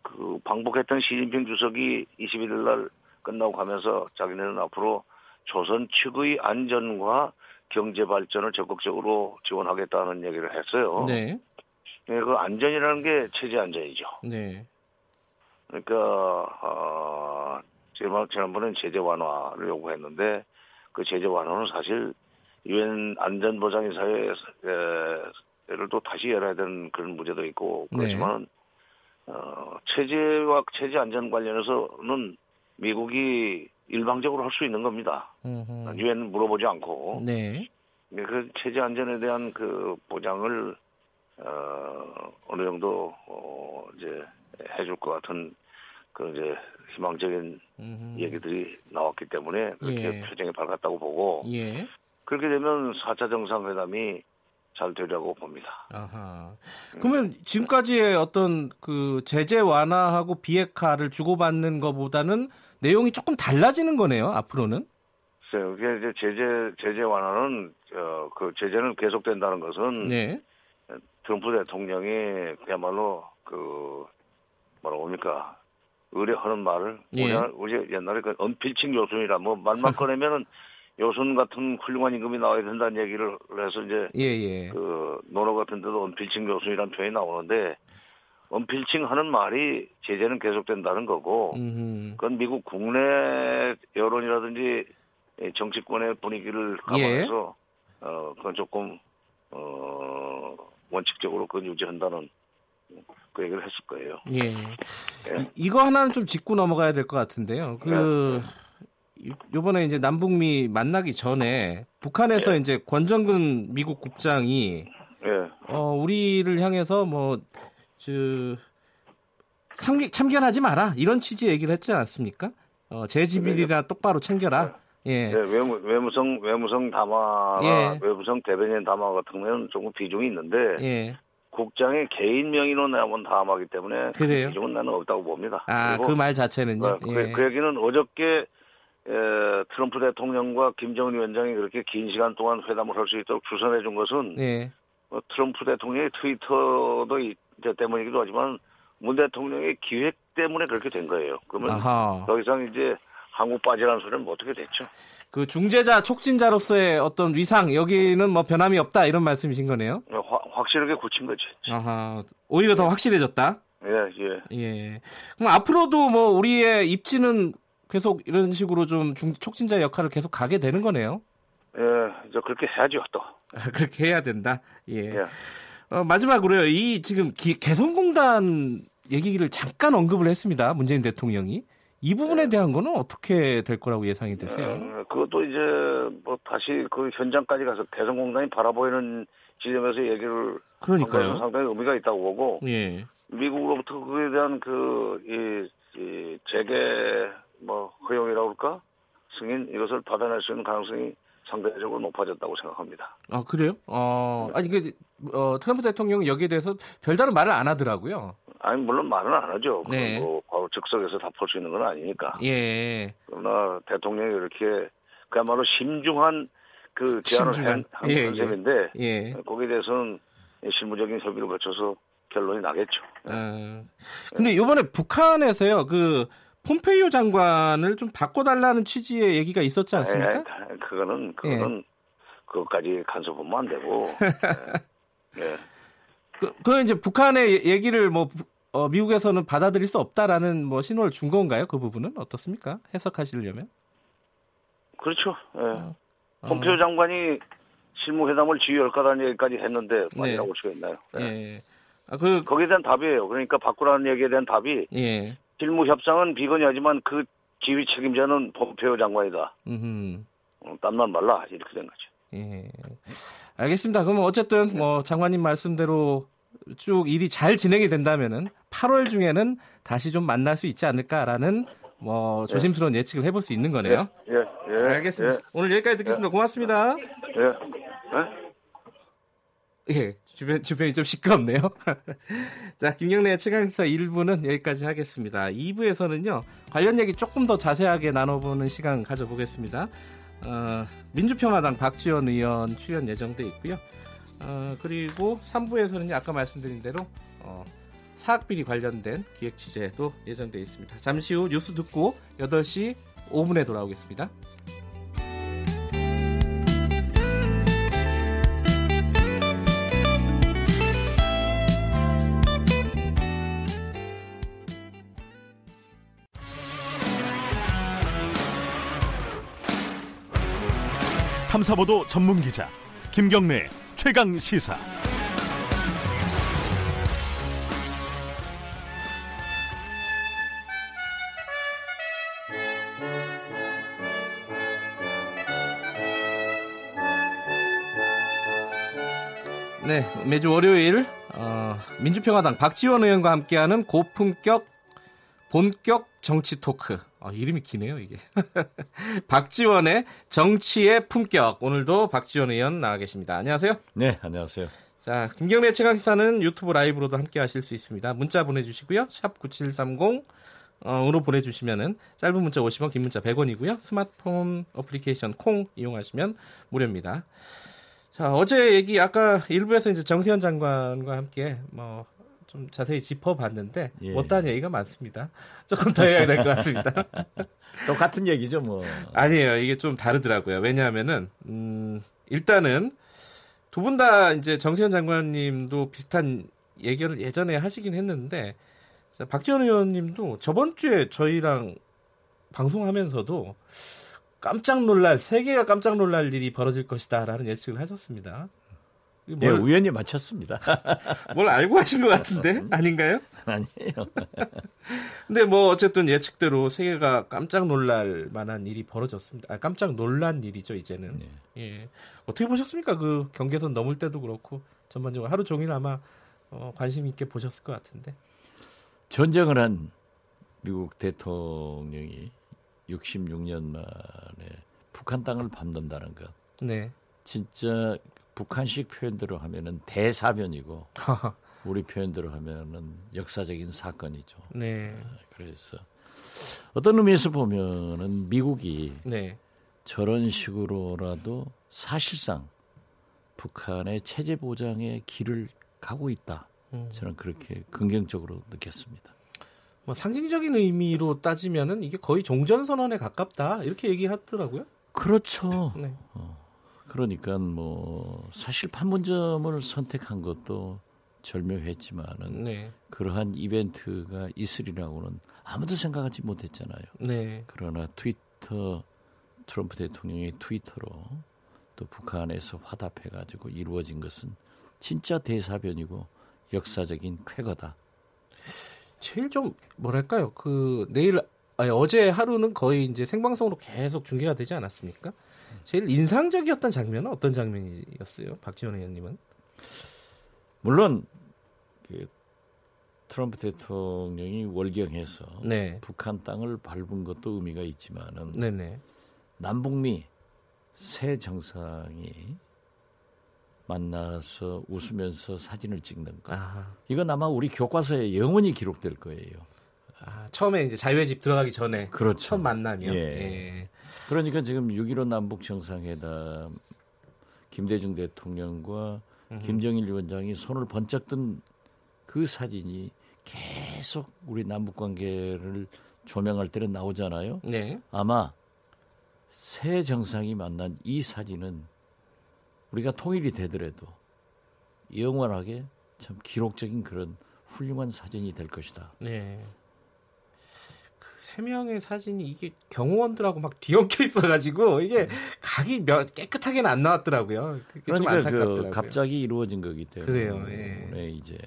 Speaker 8: 그, 방북했던 시진핑 주석이 21일 날 끝나고 가면서 자기네는 앞으로 조선 측의 안전과 경제 발전을 적극적으로 지원하겠다는 얘기를 했어요. 네. 네, 그 안전이라는 게 체제 안전이죠. 네. 그러니까 어, 지난번엔 제재 완화를 요구했는데 그 제재 완화는 사실 유엔 안전보장이사회를 또 다시 열어야 되는 그런 문제도 있고 그렇지만 네. 어, 체제와 체제 안전 관련해서는 미국이 일방적으로 할 수 있는 겁니다. 유엔 물어보지 않고. 네. 그 체제 안전에 대한 그 보장을 어, 어느 정도 어, 이제 해줄 것 같은 그 이제 희망적인 음흠. 얘기들이 나왔기 때문에 그렇게 예. 표정이 밝았다고 보고 예. 그렇게 되면 4차 정상회담이 잘 되려고 봅니다. 아하.
Speaker 2: 그러면 지금까지의 어떤 그 제재 완화하고 비핵화를 주고받는 것보다는 내용이 조금 달라지는 거네요. 앞으로는.
Speaker 8: 글쎄요. 이게 이제 제재 제재 완화는 어, 그 제재는 계속된다는 것은 네. 트럼프 대통령이 그야말로 그 뭐라고 합니까 의뢰하는 말을 예. 우리 옛날에 그 언필칭 요순이라 뭐 말만 [LAUGHS] 꺼내면은 요순 같은 훌륭한 임금이 나와야 된다는 얘기를 해서 이제 예, 예. 그 논어 같은 데도 언필칭 요순이라는 표현이 나오는데 언필칭 하는 말이 제재는 계속된다는 거고 음흠. 그건 미국 국내 여론이라든지 정치권의 분위기를 감안해서 예. 어 그건 조금 어 원칙적으로 그건 유지한다는 그 얘기를 했을 거예요. 예.
Speaker 2: 예. 이거 하나는 좀 짚고 넘어가야 될 것 같은데요. 그 네. 요번에 이제 남북미 만나기 전에 북한에서 예. 이제 권정근 미국 국장이 예. 어 우리를 향해서 뭐저 참견하지 마라 이런 취지 얘기를 했지 않습니까? 어, 제지비리나 네. 똑바로 챙겨라.
Speaker 8: 예. 네, 외무, 외무성, 외무성 담화가, 예. 외무성 대변인 담화 같은 경우는 조금 비중이 있는데, 예. 국장의 개인 명의로 내면 담화하기 때문에 그 그래요? 비중은 나는 없다고 봅니다.
Speaker 2: 아, 그 말 자체는요? 어,
Speaker 8: 그, 예. 그, 얘기는 어저께 에, 트럼프 대통령과 김정은 위원장이 그렇게 긴 시간 동안 회담을 할 수 있도록 주선해 준 것은 예. 어, 트럼프 대통령의 트위터도 이제 때문이기도 하지만 문 대통령의 기획 때문에 그렇게 된 거예요. 그러면 아하. 더 이상 이제 한국 빠지라는 소리는 뭐 어떻게 됐죠?
Speaker 2: 그 중재자 촉진자로서의 어떤 위상 여기는 뭐 변함이 없다 이런 말씀이신 거네요.
Speaker 8: 화, 확실하게 굳힌 거지.
Speaker 2: 아하 오히려 더 확실해졌다.
Speaker 8: 예 예.
Speaker 2: 예. 그럼 앞으로도 뭐 우리의 입지는 계속 이런 식으로 좀 중, 촉진자 역할을 계속 가게 되는 거네요.
Speaker 8: 예, 이제 그렇게 해야죠 또.
Speaker 2: 그렇게 해야 된다. 예. 예. 어, 마지막으로요. 이 지금 기, 개성공단 얘기를 잠깐 언급을 했습니다. 문재인 대통령이. 이 부분에 네. 대한 거는 어떻게 될 거라고 예상이 되세요?
Speaker 8: 어, 그것도 이제 뭐 다시 그 현장까지 가서 개성공단이 바라보이는 지점에서 얘기를 그러니까요. 상당히 의미가 있다고 보고 예. 미국으로부터 그에 대한 그이 이 재개 뭐 허용이라고 할까 승인 이것을 받아낼 수 있는 가능성이 상대적으로 높아졌다고 생각합니다.
Speaker 2: 아 그래요? 어 아니 그 어, 트럼프 대통령 여기에 대해서 별다른 말을 안 하더라고요.
Speaker 8: 아니 물론 말은 안 하죠. 네. 뭐 바로 즉석에서 다풀수 있는 건 아니니까. 예. 그러나 대통령이 이렇게 그야말로 심중한 그 제안을 한, 한 예, 컨셉인데 예. 예. 거기에 대해서는 실무적인 협의를 거쳐서 결론이 나겠죠. 아,
Speaker 2: 근데 이번에 북한에서요 그 폼페이오 장관을 좀 바꿔달라는 취지의 얘기가 있었지 않습니까? 에,
Speaker 8: 아, 그거는 그거는 예. 그것까지 간섭하면 안 되고. [LAUGHS]
Speaker 2: 예. 그, 그 이제 북한의 얘기를 뭐 어, 미국에서는 받아들일 수 없다라는 뭐 신호를 준 건가요? 그 부분은 어떻습니까? 해석하시려면?
Speaker 8: 그렇죠. 예. 어. 폼페이오 어. 장관이 실무회담을 지휘할까라는 얘기까지 했는데 아니라고 네. 수가 있나요? 네. 예. 아, 그 거기에 대한 답이에요. 그러니까 바꾸라는 얘기에 대한 답이 예. 실무 협상은 비건이하지만 그 지휘 책임자는 폼페이오 장관이다. 어, 땀만 말라 이렇게 된 거죠. 예.
Speaker 2: 알겠습니다. 그러면 어쨌든 뭐 장관님 말씀대로 쭉 일이 잘 진행이 된다면은 8월 중에는 다시 좀 만날 수 있지 않을까라는 뭐 조심스러운 예. 측을 해볼 수 있는 거네요. 예, 예, 예 알겠습니다. 예. 오늘 여기까지 듣겠습니다. 고맙습니다. 예. 예, 주변 주변이 좀 시끄럽네요. [LAUGHS] 자, 김경래의 최강사 1부는 여기까지 하겠습니다. 2부에서는요 관련 얘기 조금 더 자세하게 나눠보는 시간 가져보겠습니다. 어, 민주평화당 박지원 의원 출연 예정돼 있고요. 어, 그리고 3부에서는 아까 말씀드린 대로 어, 사학비리 관련된 기획 취재도 예정되어 있습니다. 잠시 후 뉴스 듣고 8시 5분에 돌아오겠습니다.
Speaker 1: 탐사보도 전문 기자 김경래 최강 시사.
Speaker 2: 매주 월요일 어, 민주평화당 박지원 의원과 함께하는 고품격 본격 정치 토크. 아, 이름이 기네요, 이게. [LAUGHS] 박지원의 정치의 품격. 오늘도 박지원 의원 나와 계십니다. 안녕하세요.
Speaker 9: 네, 안녕하세요.
Speaker 2: 자, 김경래 최강시사는 유튜브 라이브로도 함께 하실 수 있습니다. 문자 보내주시고요. 샵 9730, 어, 으로 보내주시면은 짧은 문자 50원, 긴 문자 100원이고요. 스마트폰 어플리케이션 콩 이용하시면 무료입니다. 자, 어제 얘기 아까 일부에서 이제 정세현 장관과 함께 뭐 좀 자세히 짚어봤는데 예. 못다한 얘기가 많습니다. [LAUGHS] 조금 더 해야 될 것 같습니다. [LAUGHS]
Speaker 9: 똑같은 얘기죠, 뭐.
Speaker 2: 아니에요. 이게 좀 다르더라고요. 왜냐하면은 음, 일단은 두 분 다 이제 정세현 장관님도 비슷한 얘기를 예전에 하시긴 했는데 박지원 의원님도 저번 주에 저희랑 방송하면서도 깜짝 놀랄 세계가 깜짝 놀랄 일이 벌어질 것이다라는 예측을 하셨습니다.
Speaker 9: 뭘, 예, 우연히 맞췄습니다. [LAUGHS]
Speaker 2: 뭘 알고 하신 것 같은데 [LAUGHS] 아닌가요?
Speaker 9: 아니에요. [LAUGHS]
Speaker 2: 근데 뭐 어쨌든 예측대로 세계가 깜짝 놀랄 만한 일이 벌어졌습니다. 아, 깜짝 놀란 일이죠 이제는. 네. 예. 어떻게 보셨습니까? 그 경계선 넘을 때도 그렇고 전반적으로 하루 종일 아마 어, 관심 있게 보셨을 것 같은데.
Speaker 9: 전쟁을 한 미국 대통령이 66년 만에 북한 땅을 밟는다는 것. 네. 진짜 북한식 표현대로 하면은 대사변이고 [LAUGHS] 우리 표현대로 하면은 역사적인 사건이죠. 네. 아, 그래서 어떤 의미에서 보면은 미국이 네. 저런 식으로라도 사실상 북한의 체제 보장의 길을 가고 있다. 음. 저는 그렇게 긍정적으로 느꼈습니다.
Speaker 2: 뭐 상징적인 의미로 따지면은 이게 거의 종전 선언에 가깝다 이렇게 얘기하더라고요.
Speaker 9: 그렇죠. 네. 어. 그러니까 뭐 사실 판문점을 선택한 것도 절묘했지만은 네. 그러한 이벤트가 있으리라고는 아무도 생각하지 못했잖아요. 네. 그러나 트위터 트럼프 대통령의 트위터로 또 북한에서 화답해 가지고 이루어진 것은 진짜 대사변이고 역사적인 쾌거다.
Speaker 2: 제일 좀 뭐랄까요? 그 내일 아니 어제 하루는 거의 이제 생방송으로 계속 중계가 되지 않았습니까? 제일 인상적이었던 장면은 어떤 장면이었어요? 박지원 의원님은?
Speaker 9: 물론 그 트럼프 대통령이 월경해서 네. 북한 땅을 밟은 것도 의미가 있지만은 네네. 남북미 새 정상이 만나서 웃으면서 사진을 찍는 거. 아하. 이건 아마 우리 교과서에 영원히 기록될 거예요.
Speaker 2: 아, 처음에 이제 자유의 집 들어가기 전에
Speaker 9: 그렇죠.
Speaker 2: 첫 만남이요. 예.
Speaker 9: 예. 그러니까 지금 6.15 남북 정상회담 김대중 대통령과 음. 김정일 위원장이 손을 번쩍 든 그 사진이 계속 우리 남북 관계를 조명할 때는 나오잖아요. 네. 아마 새 정상이 만난 이 사진은 우리가 통일이 되더라도 영원하게 참 기록적인 그런 훌륭한 사진이 될 것이다. 네.
Speaker 2: 세 명의 사진이 이게 경호원들하고 막 뒤엉켜 있어가지고 이게 각이 몇 깨끗하게는 안 나왔더라고요.
Speaker 9: 그러니까 그 갑자기 이루어진 거기 때문에
Speaker 2: 그래요. 예.
Speaker 9: 네, 이제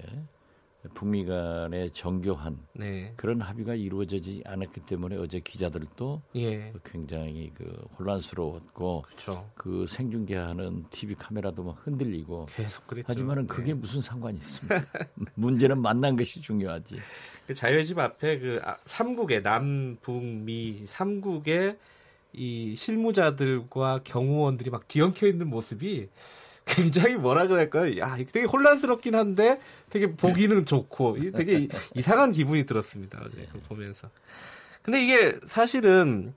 Speaker 9: 북미 간의 정교한 네. 그런 합의가 이루어지지 않았기 때문에 어제 기자들도 예. 굉장히 그 혼란스러웠고 그렇죠. 그 생중계하는 TV 카메라도 막 흔들리고
Speaker 2: 계속 그랬죠.
Speaker 9: 하지만은 그게 네. 무슨 상관이 있습니까? [LAUGHS] 문제는 만난 것이 중요하지.
Speaker 2: 그 자유집 앞에 그 아, 삼국의 남북미 삼국의 이 실무자들과 경호원들이 막 뒤엉켜 있는 모습이 굉장히 뭐라 그럴까요? 야, 되게 혼란스럽긴 한데 되게 보기는 좋고 되게 이상한 기분이 들었습니다. 어제 보면서. 근데 이게 사실은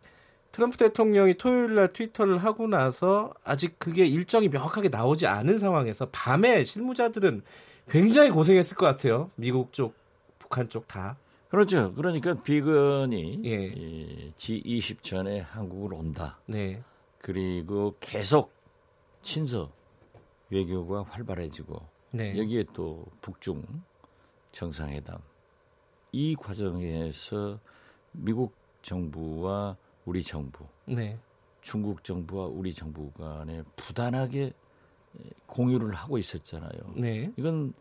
Speaker 2: 트럼프 대통령이 토요일 날 트위터를 하고 나서 아직 그게 일정이 명확하게 나오지 않은 상황에서 밤에 실무자들은 굉장히 고생했을 것 같아요. 미국 쪽, 북한 쪽 다.
Speaker 9: 그렇죠. 그러니까 비건이 예. G20 전에 한국을 온다. 네. 그리고 계속 친서 외교가 활발해지고 네. 여기에 또 북중 정상회담 이 과정에서 미국 정부와 우리 정부 네. 중국 정부와 우리 정부 간에 부단하게 공유를 하고 있었잖아요. 네. 이건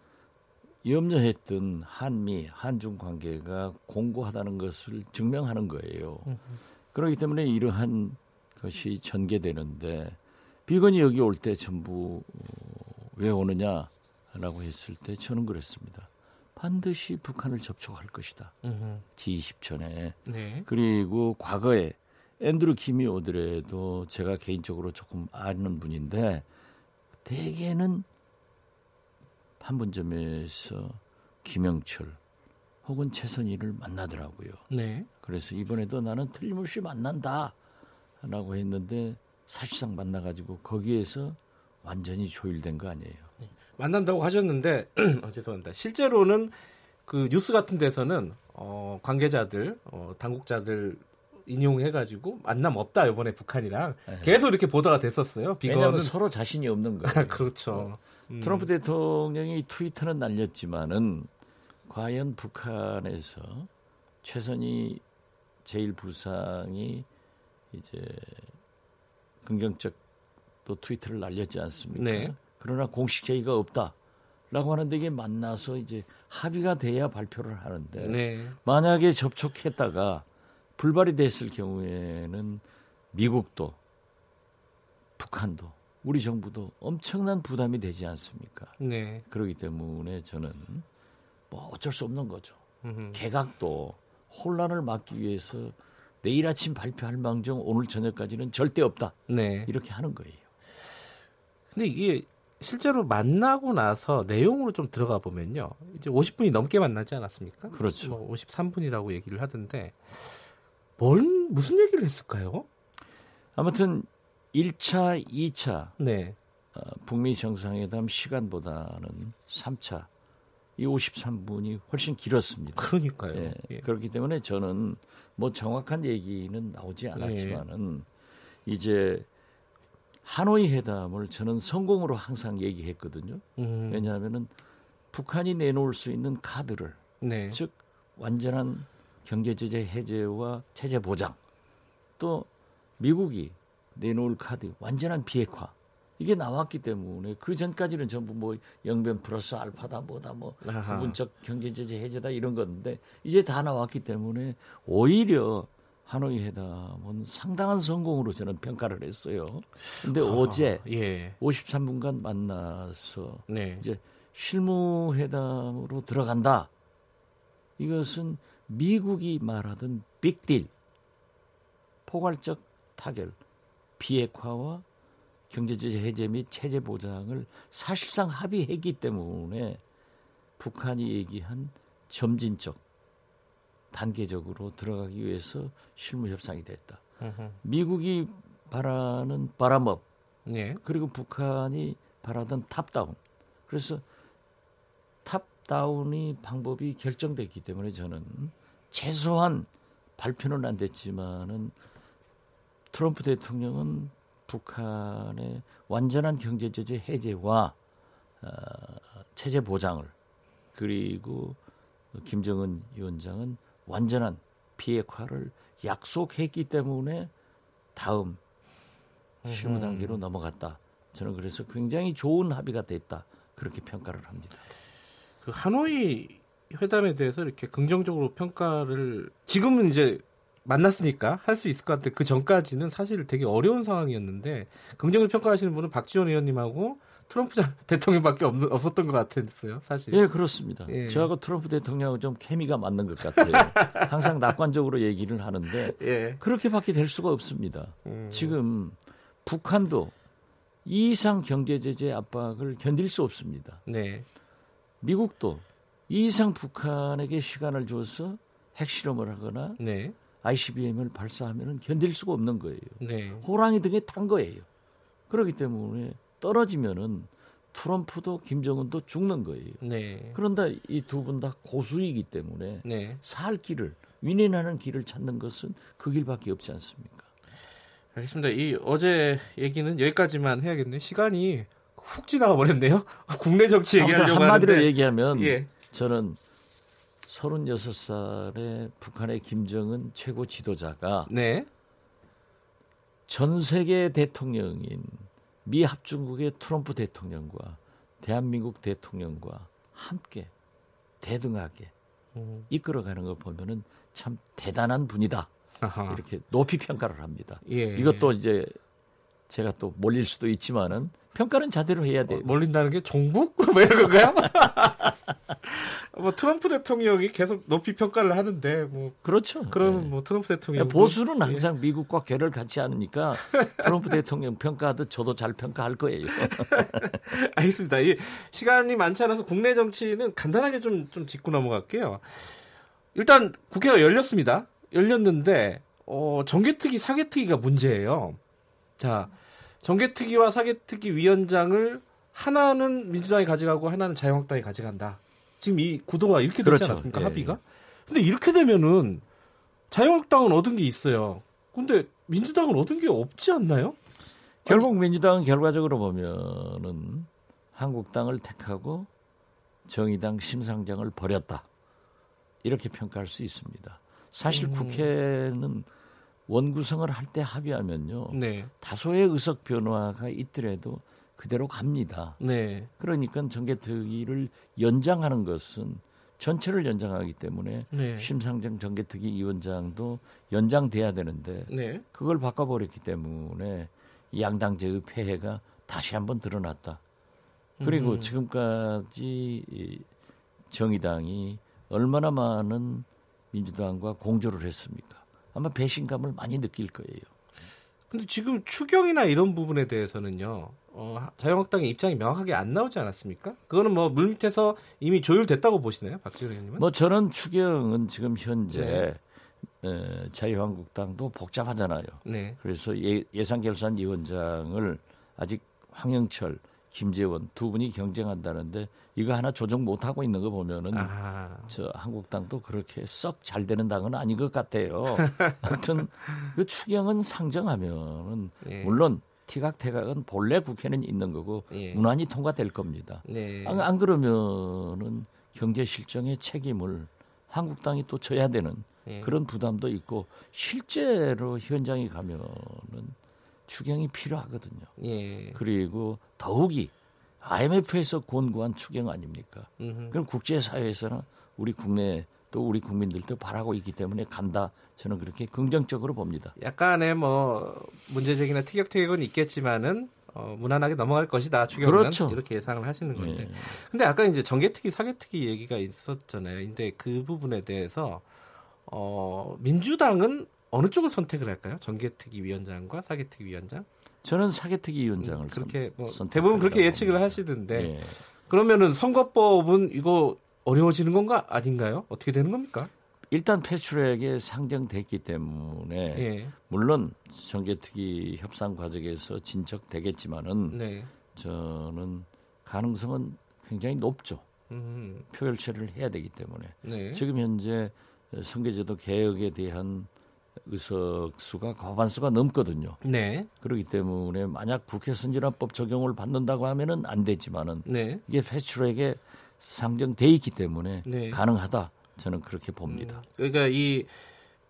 Speaker 9: 염려했던 한미 한중 관계가 공고하다는 것을 증명하는 거예요. 그렇기 때문에 이러한 것이 전개되는데 비건이 여기 올 때 전부 어, 왜 오느냐라고 했을 때 저는 그랬습니다. 반드시 북한을 접촉할 것이다. G20 전에. 네. 그리고 과거에 앤드루 김이 오더라도 제가 개인적으로 조금 아는 분인데 대개는 판문점에서 김영철 혹은 최선희를 만나더라고요. 네. 그래서 이번에도 나는 틀림없이 만난다라고 했는데 사실상 만나가지고 거기에서 완전히 조율된 거 아니에요. 네.
Speaker 2: 만난다고 하셨는데 [CLEARS THROAT] 어, 죄송합니다. 실제로는 그 뉴스 같은 데서는 어, 관계자들, 어, 당국자들 인용해가지고 만남 없다 이번에 북한이랑 네. 계속 이렇게 보도가 됐었어요.
Speaker 9: 비거는 왜냐하면 서로 자신이 없는 거예요.
Speaker 2: 그렇죠.
Speaker 9: 어. 음. 트럼프 대통령이 트위터는 날렸지만은 과연 북한에서 최선희 제1부상이 이제 긍정적 또 트위터를 날렸지 않습니까? 네. 그러나 공식 제의가 없다라고 하는데 이게 만나서 이제 합의가 돼야 발표를 하는데 네. 만약에 접촉했다가 불발이 됐을 경우에는 미국도 북한도 우리 정부도 엄청난 부담이 되지 않습니까? 네. 그렇기 때문에 저는 뭐 어쩔 수 없는 거죠. 음흠. 개각도 혼란을 막기 위해서 내일 아침 발표할 망정 오늘 저녁까지는 절대 없다. 네. 이렇게 하는 거예요.
Speaker 2: 근데 이게 실제로 만나고 나서 내용으로 좀 들어가 보면요. 이제 50분이 넘게 만나지 않았습니까?
Speaker 9: 그렇죠.
Speaker 2: 뭐 53분이라고 얘기를 하던데 뭘 무슨 얘기를 했을까요?
Speaker 9: 아무튼 1차, 2차 네. 어, 북미 정상회담 시간보다는 3차 이 53분이 훨씬 길었습니다.
Speaker 2: 그러니까요. 예,
Speaker 9: 예. 그렇기 때문에 저는 뭐 정확한 얘기는 나오지 않았지만은 예. 이제 하노이 회담을 저는 성공으로 항상 얘기했거든요. 음. 왜냐하면은 북한이 내놓을 수 있는 카드를 네. 즉 완전한 경제 제재 해제와 체제 보장 또 미국이 내놓을 카드 완전한 비핵화 이게 나왔기 때문에 그 전까지는 전부 뭐 영변 플러스 알파다 뭐다 뭐 아하. 부분적 경제 제재 해제다 이런 건데 이제 다 나왔기 때문에 오히려 하노이 회담은 상당한 성공으로 저는 평가를 했어요. 근데 아, 어제 예. 53분간 만나서 네. 이제 실무 회담으로 들어간다. 이것은 미국이 말하던 빅딜 포괄적 타결 비핵화와 경제제재 해제 및 체제 보장을 사실상 합의했기 때문에 북한이 얘기한 점진적 단계적으로 들어가기 위해서 실무 협상이 됐다. 으흠. 미국이 바라는 바람업 예. 그리고 북한이 바라던 탑다운 그래서 탑다운이 방법이 결정됐기 때문에 저는 최소한 발표는 안 됐지만은 트럼프 대통령은 북한의 완전한 경제 제재 해제와 어, 체제 보장을 그리고 김정은 위원장은 완전한 비핵화를 약속했기 때문에 다음 실무 단계로 넘어갔다. 저는 그래서 굉장히 좋은 합의가 됐다. 그렇게 평가를 합니다.
Speaker 2: 그 하노이 회담에 대해서 이렇게 긍정적으로 평가를 지금은 이제 만났으니까 할 수 있을 것 같은데 그 전까지는 사실 되게 어려운 상황이었는데 긍정을 평가하시는 분은 박지원 의원님하고 트럼프 [LAUGHS] 대통령밖에 없, 없었던 것 같았어요, 사실.
Speaker 9: 예, 그렇습니다. 예. 저하고 트럼프 대통령하고 좀 케미가 맞는 것 같아요. [LAUGHS] 항상 낙관적으로 얘기를 하는데 예. 그렇게밖에 될 수가 없습니다. 음. 지금 북한도 이상 경제 제재 압박을 견딜 수 없습니다. 네. 미국도 이상 북한에게 시간을 줘서 핵실험을 하거나 네. ICBM을 발사하면 견딜 수가 없는 거예요. 네. 호랑이 등에 탄 거예요. 그렇기 때문에 떨어지면은 트럼프도 김정은도 죽는 거예요. 네. 그런데 이 두 분 다 고수이기 때문에 네. 살 길을 윈윈하는 길을 찾는 것은 그 길밖에 없지 않습니까?
Speaker 2: 알겠습니다. 이 어제 얘기는 여기까지만 해야겠네요. 시간이 훅 지나가 버렸네요. [LAUGHS] 국내 정치 얘기하려고
Speaker 9: 한마디로
Speaker 2: 하는데.
Speaker 9: 얘기하면 예. 저는 36살의 북한의 김정은 최고 지도자가 네. 전 세계 대통령인 미 합중국의 트럼프 대통령과 대한민국 대통령과 함께 대등하게 음. 이끌어가는 걸 보면은 참 대단한 분이다. 아하. 이렇게 높이 평가를 합니다. 예. 이것도 이제 제가 또 몰릴 수도 있지만은 평가는 자대로 해야 돼요.
Speaker 2: 어, 몰린다는 게 종북? [LAUGHS] 뭐 이런 건가요? [LAUGHS] 뭐 트럼프 대통령이 계속 높이 평가를 하는데 뭐
Speaker 9: 그렇죠.
Speaker 2: 그럼 네. 뭐 트럼프 대통령
Speaker 9: 보수는 항상 예. 미국과 괴를 같이 하니까 [LAUGHS] 트럼프 대통령 평가하듯 저도 잘 평가할 거예요.
Speaker 2: 알겠습니다. 이 시간이 많지 않아서 국내 정치는 간단하게 좀좀 짚고 넘어갈게요. 일단 국회가 열렸습니다. 열렸는데 어, 정개특위 사개특위가 문제예요. 자, 정개특위와 사개특위 위원장을 하나는 민주당이 가져가고 하나는 자유한국당이 가져간다. 지금 이 구도가 이렇게 되지 그렇죠. 않았습니까? 예. 합의가? 근데 이렇게 되면은 자유한국당은 얻은 게 있어요. 근데 민주당은 얻은 게 없지 않나요?
Speaker 9: 결국 민주당은 결과적으로 보면은 한국당을 택하고 정의당 심상정을 버렸다. 이렇게 평가할 수 있습니다. 사실 음. 국회는 원구성을 할 때 합의하면요. 네. 다소의 의석 변화가 있더라도 그대로 갑니다. 네. 그러니까 정개특위를 연장하는 것은 전체를 연장하기 때문에 네. 심상정 정개특위 위원장도 연장돼야 되는데 네. 그걸 바꿔버렸기 때문에 양당제의 폐해가 다시 한번 드러났다. 그리고 음. 지금까지 정의당이 얼마나 많은 민주당과 공조를 했습니까? 아마 배신감을 많이 느낄 거예요.
Speaker 2: 근데 지금 추경이나 이런 부분에 대해서는요. 어, 자유한국당의 입장이 명확하게 안 나오지 않았습니까? 그거는 뭐 물밑에서 이미 조율됐다고 보시나요, 박지원 의원님은?
Speaker 9: 뭐 저는 추경은 지금 현재 네. 에, 자유한국당도 복잡하잖아요. 네. 그래서 예, 예산결산위원장을 아직 황영철 김재원 두 분이 경쟁한다는데 이거 하나 조정 못 하고 있는 거 보면은 아하. 저 한국당도 그렇게 썩 잘 되는 당은 아닌 것 같아요. [LAUGHS] 아무튼 그 추경은 상정하면은 예. 물론 티각태각은 본래 국회는 있는 거고 예. 무난히 통과될 겁니다. 네. 안, 안 그러면은 경제 실정의 책임을 한국당이 또 져야 되는 예. 그런 부담도 있고 실제로 현장에 가면은 추경이 필요하거든요. 예. 그리고 더욱이 IMF에서 권고한 추경 아닙니까? 음흠. 그럼 국제사회에서는 우리 국내 또 우리 국민들도 바라고 있기 때문에 간다. 저는 그렇게 긍정적으로 봅니다.
Speaker 2: 약간의 뭐 문제제기나 티격태격은 있겠지만은 어, 무난하게 넘어갈 것이다. 추경은 그렇죠. 이렇게 예상을 하시는 건데. 네. 근데 아까 이제 정개특위, 사개특위 얘기가 있었잖아요. 근데 그 부분에 대해서 어, 민주당은 어느 쪽을 선택을 할까요? 정개특위 위원장과 사개특위 위원장?
Speaker 9: 저는 사개특위 위원장을 음,
Speaker 2: 그렇게 뭐 대부분 그렇게 예측을 봅니다. 하시던데 예. 그러면은 선거법은 이거 어려워지는 건가 아닌가요? 어떻게 되는 겁니까?
Speaker 9: 일단 패출액에 상정됐기 때문에 예. 물론 정개특위 협상 과정에서 진척되겠지만은 네. 저는 가능성은 굉장히 높죠. 음. 표결체를 해야 되기 때문에 네. 지금 현재 선거제도 개혁에 대한 의석 수가 과반수가 넘거든요. 네. 그렇기 때문에 만약 국회 선진화법 적용을 받는다고 하면은 안 되지만은 네. 이게 패출액에 상정돼 있기 때문에 네. 가능하다. 저는 그렇게 봅니다. 음,
Speaker 2: 그러니까 이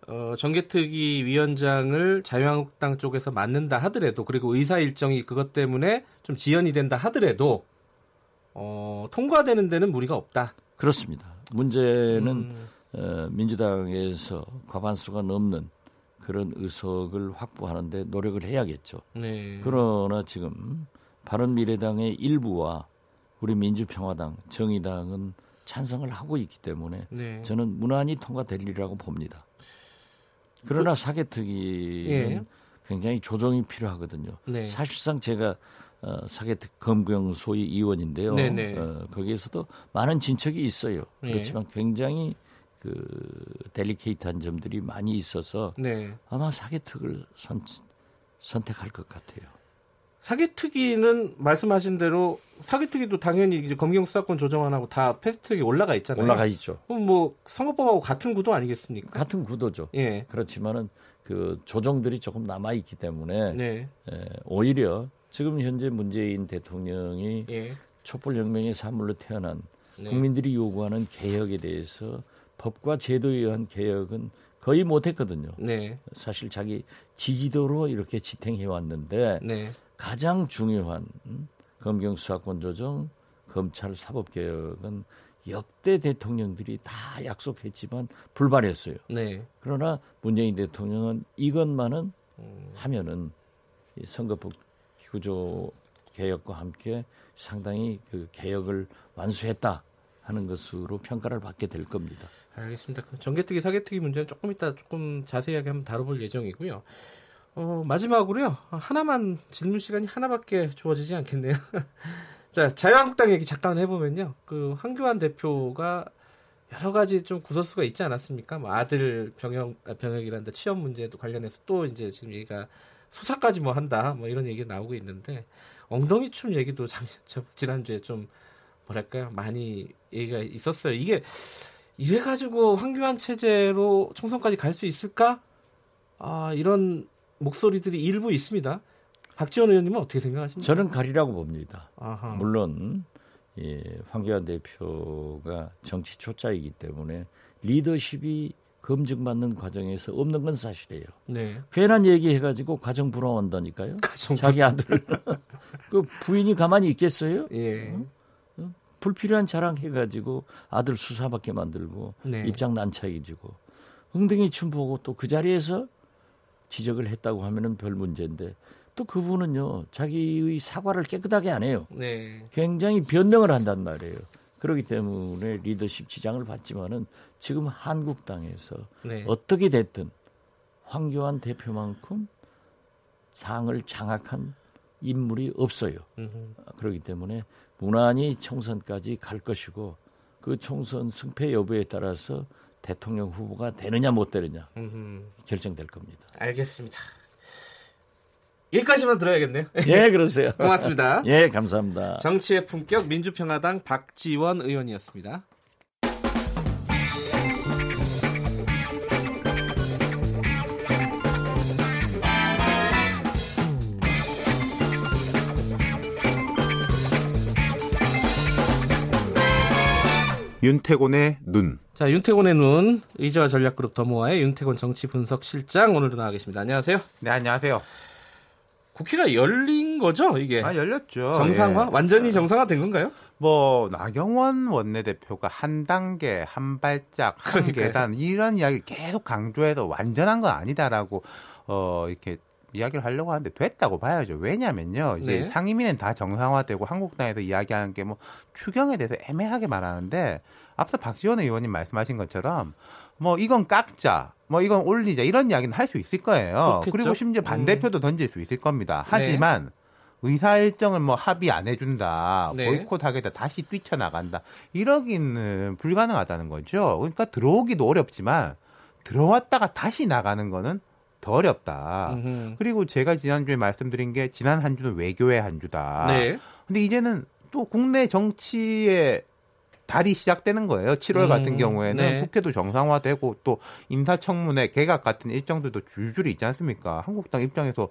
Speaker 2: 어, 정개특위 위원장을 자유한국당 쪽에서 맡는다 하더라도 그리고 의사 일정이 그것 때문에 좀 지연이 된다 하더라도 어, 통과되는 데는 무리가 없다.
Speaker 9: 그렇습니다. 문제는 음. 어, 민주당에서 과반수가 넘는 그런 의석을 확보하는데 노력을 해야겠죠. 네. 그러나 지금 바른 미래당의 일부와 우리 민주평화당, 정의당은 찬성을 하고 있기 때문에 네. 저는 무난히 통과될리라고 봅니다. 그러나 그, 사개특위는 예. 굉장히 조정이 필요하거든요. 네. 사실상 제가 어, 사개특 검경 소위 의원인데요. 네, 네. 어, 거기에서도 많은 진척이 있어요. 예. 그렇지만 굉장히 그 델리케이트한 점들이 많이 있어서 네. 아마 사개특을 선, 선택할 것 같아요.
Speaker 2: 사개특위는 말씀하신 대로 사개특위도 당연히 이제 검경 수사권 조정안하고 다 패스트트랙에 올라가 있잖아요.
Speaker 9: 올라가 있죠.
Speaker 2: 그럼 뭐 선거법하고 같은 구도 아니겠습니까?
Speaker 9: 같은 구도죠. 예. 그렇지만은 그 조정들이 조금 남아 있기 때문에 네. 예, 오히려 지금 현재 문재인 대통령이 예. 촛불 혁명의 산물로 태어난 네. 국민들이 요구하는 개혁에 대해서 법과 제도에 의한 개혁은 거의 못했거든요. 네. 사실 자기 지지도로 이렇게 지탱해 왔는데 네. 가장 중요한 음, 검경 수사권 조정, 검찰 사법 개혁은 역대 대통령들이 다 약속했지만 불발했어요. 네. 그러나 문재인 대통령은 이것만은 음. 하면은 선거법 구조 개혁과 함께 상당히 그 개혁을 완수했다 하는 것으로 평가를 받게 될 겁니다.
Speaker 2: 알겠습니다. 전개특위 사개특위 문제는 조금 이따 조금 자세하게 한번 다뤄볼 예정이고요. 어, 마지막으로요. 하나만 질문 시간이 하나밖에 주어지지 않겠네요. [LAUGHS] 자, 자유한국당 얘기 잠깐 해보면요. 그 황교안 대표가 여러 가지 좀 구설수가 있지 않았습니까? 뭐 아들 병역 아, 병역이란다 취업 문제도 관련해서 또 이제 지금 얘기가 수사까지 뭐 한다 뭐 이런 얘기 가 나오고 있는데 엉덩이 춤 얘기도 [LAUGHS] 장, 저, 지난주에 좀 뭐랄까요 많이 얘기가 있었어요. 이게 이래 가지고 황교안 체제로 총선까지 갈 수 있을까? 아 이런 목소리들이 일부 있습니다. 박지원 의원님은 어떻게 생각하십니까?
Speaker 9: 저는 가리라고 봅니다. 아하. 물론 예, 황교안 대표가 정치 초짜이기 때문에 리더십이 검증받는 과정에서 없는 건 사실이에요. 네. 괜한 얘기 해가지고 가정 불화한다니까요. 가정 자기 아들 [LAUGHS] 그 부인이 가만히 있겠어요? 예. 어? 불필요한 자랑 해가지고 아들 수사받게 만들고 네. 입장 난처해지고 엉덩이 춤 보고 또 그 자리에서 지적을 했다고 하면은 별 문제인데 또 그분은요 자기의 사과를 깨끗하게 안 해요. 네. 굉장히 변명을 한단 말이에요. 그렇기 때문에 리더십 지장을 받지만은 지금 한국당에서 네. 어떻게 됐든 황교안 대표만큼 상을 장악한 인물이 없어요. 음흠. 그렇기 때문에 무난히 총선까지 갈 것이고 그 총선 승패 여부에 따라서 대통령 후보가 되느냐 못 되느냐 음흠. 결정될 겁니다.
Speaker 2: 알겠습니다. 여기까지만 들어야겠네요.
Speaker 9: 예, 그러세요. [LAUGHS]
Speaker 2: 고맙습니다.
Speaker 9: 예, 감사합니다.
Speaker 2: 정치의 품격 민주평화당 박지원 의원이었습니다.
Speaker 10: 윤태곤의 눈.
Speaker 2: 자, 윤태곤의 눈, 의자와 전략그룹 더모아의 윤태곤 정치분석실장 오늘도 나와 계십니다. 안녕하세요.
Speaker 10: 네, 안녕하세요.
Speaker 2: 국회가 열린 거죠, 이게?
Speaker 10: 아, 열렸죠.
Speaker 2: 정상화? 예. 완전히 정상화 된 건가요?
Speaker 10: 뭐, 나경원 원내대표가 한 단계, 한 발짝, 한 그러니까요. 계단, 이런 이야기 계속 강조해서 완전한 건 아니다라고, 어, 이렇게 이야기를 하려고 하는데 됐다고 봐야죠. 왜냐면요. 이제 네. 상임위는 다 정상화되고 한국당에서 이야기하는 게 뭐 추경에 대해서 애매하게 말하는데 앞서 박지원 의원님 말씀하신 것처럼 뭐 이건 깎자, 뭐 이건 올리자 이런 이야기는 할 수 있을 거예요. 그렇겠죠? 그리고 심지어 반대표도 음. 던질 수 있을 겁니다. 하지만 네. 의사 일정을 뭐 합의 안 해준다, 네. 보이콧하겠다, 다시 뛰쳐나간다 이러기는 불가능하다는 거죠. 그러니까 들어오기도 어렵지만 들어왔다가 다시 나가는 거는 더 어렵다. 음흠. 그리고 제가 지난주에 말씀드린 게 지난 한 주는 외교의 한 주다. 네. 근데 이제는 또 국내 정치의 달이 시작되는 거예요. 7월 음, 같은 경우에는 네. 국회도 정상화되고 또 인사청문회 개각 같은 일정들도 줄줄이 있지 않습니까? 한국당 입장에서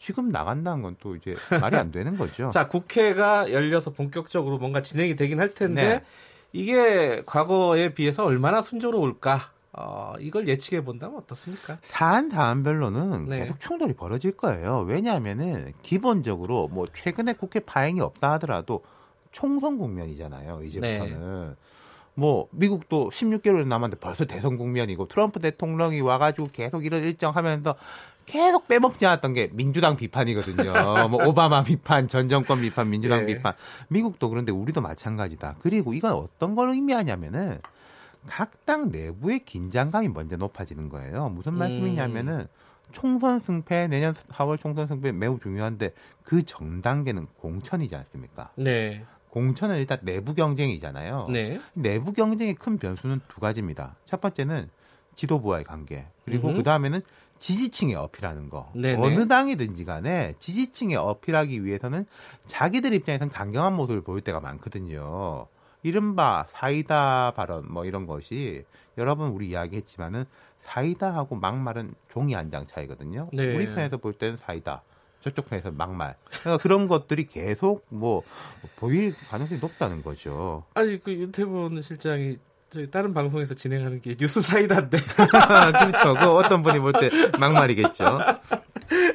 Speaker 10: 지금 나간다는 건 또 이제 말이 안 되는 거죠. [LAUGHS]
Speaker 2: 자, 국회가 열려서 본격적으로 뭔가 진행이 되긴 할 텐데 네. 이게 과거에 비해서 얼마나 순조로울까? 어, 이걸 예측해 본다면 어떻습니까?
Speaker 10: 사안 다안별로는 네. 계속 충돌이 벌어질 거예요. 왜냐하면은 기본적으로 뭐 최근에 국회 파행이 없다 하더라도 총선 국면이잖아요. 이제부터는. 네. 뭐 미국도 16개월 남았는데 벌써 대선 국면이고 트럼프 대통령이 와가지고 계속 이런 일정 하면서 계속 빼먹지 않았던 게 민주당 비판이거든요. [LAUGHS] 뭐 오바마 비판, 전 정권 비판, 민주당 네. 비판. 미국도 그런데 우리도 마찬가지다. 그리고 이건 어떤 걸 의미하냐면은 각당 내부의 긴장감이 먼저 높아지는 거예요. 무슨 말씀이냐면은 음. 총선 승패 내년 4월 총선 승패 매우 중요한데 그 전 단계는 공천이지 않습니까? 네. 공천은 일단 내부 경쟁이잖아요. 네. 내부 경쟁의 큰 변수는 두 가지입니다. 첫 번째는 지도부와의 관계. 그리고 그 다음에는 지지층에 어필하는 거. 네네. 어느 당이든지 간에 지지층에 어필하기 위해서는 자기들 입장에서는 강경한 모습을 보일 때가 많거든요. 이른바 사이다 발언 뭐 이런 것이 여러분 우리 이야기했지만은 사이다하고 막말은 종이 한 장 차이거든요. 네. 우리 편에서 볼 때는 사이다. 저쪽 편에서 막말. 그러니까 그런 것들이 계속 뭐 보일 가능성이 높다는 거죠.
Speaker 2: 아니 그 윤태곤 실장이 저희 다른 방송에서 진행하는 게 뉴스 사이다인데. [LAUGHS]
Speaker 10: 그렇죠. 그 어떤 분이 볼 때 막말이겠죠.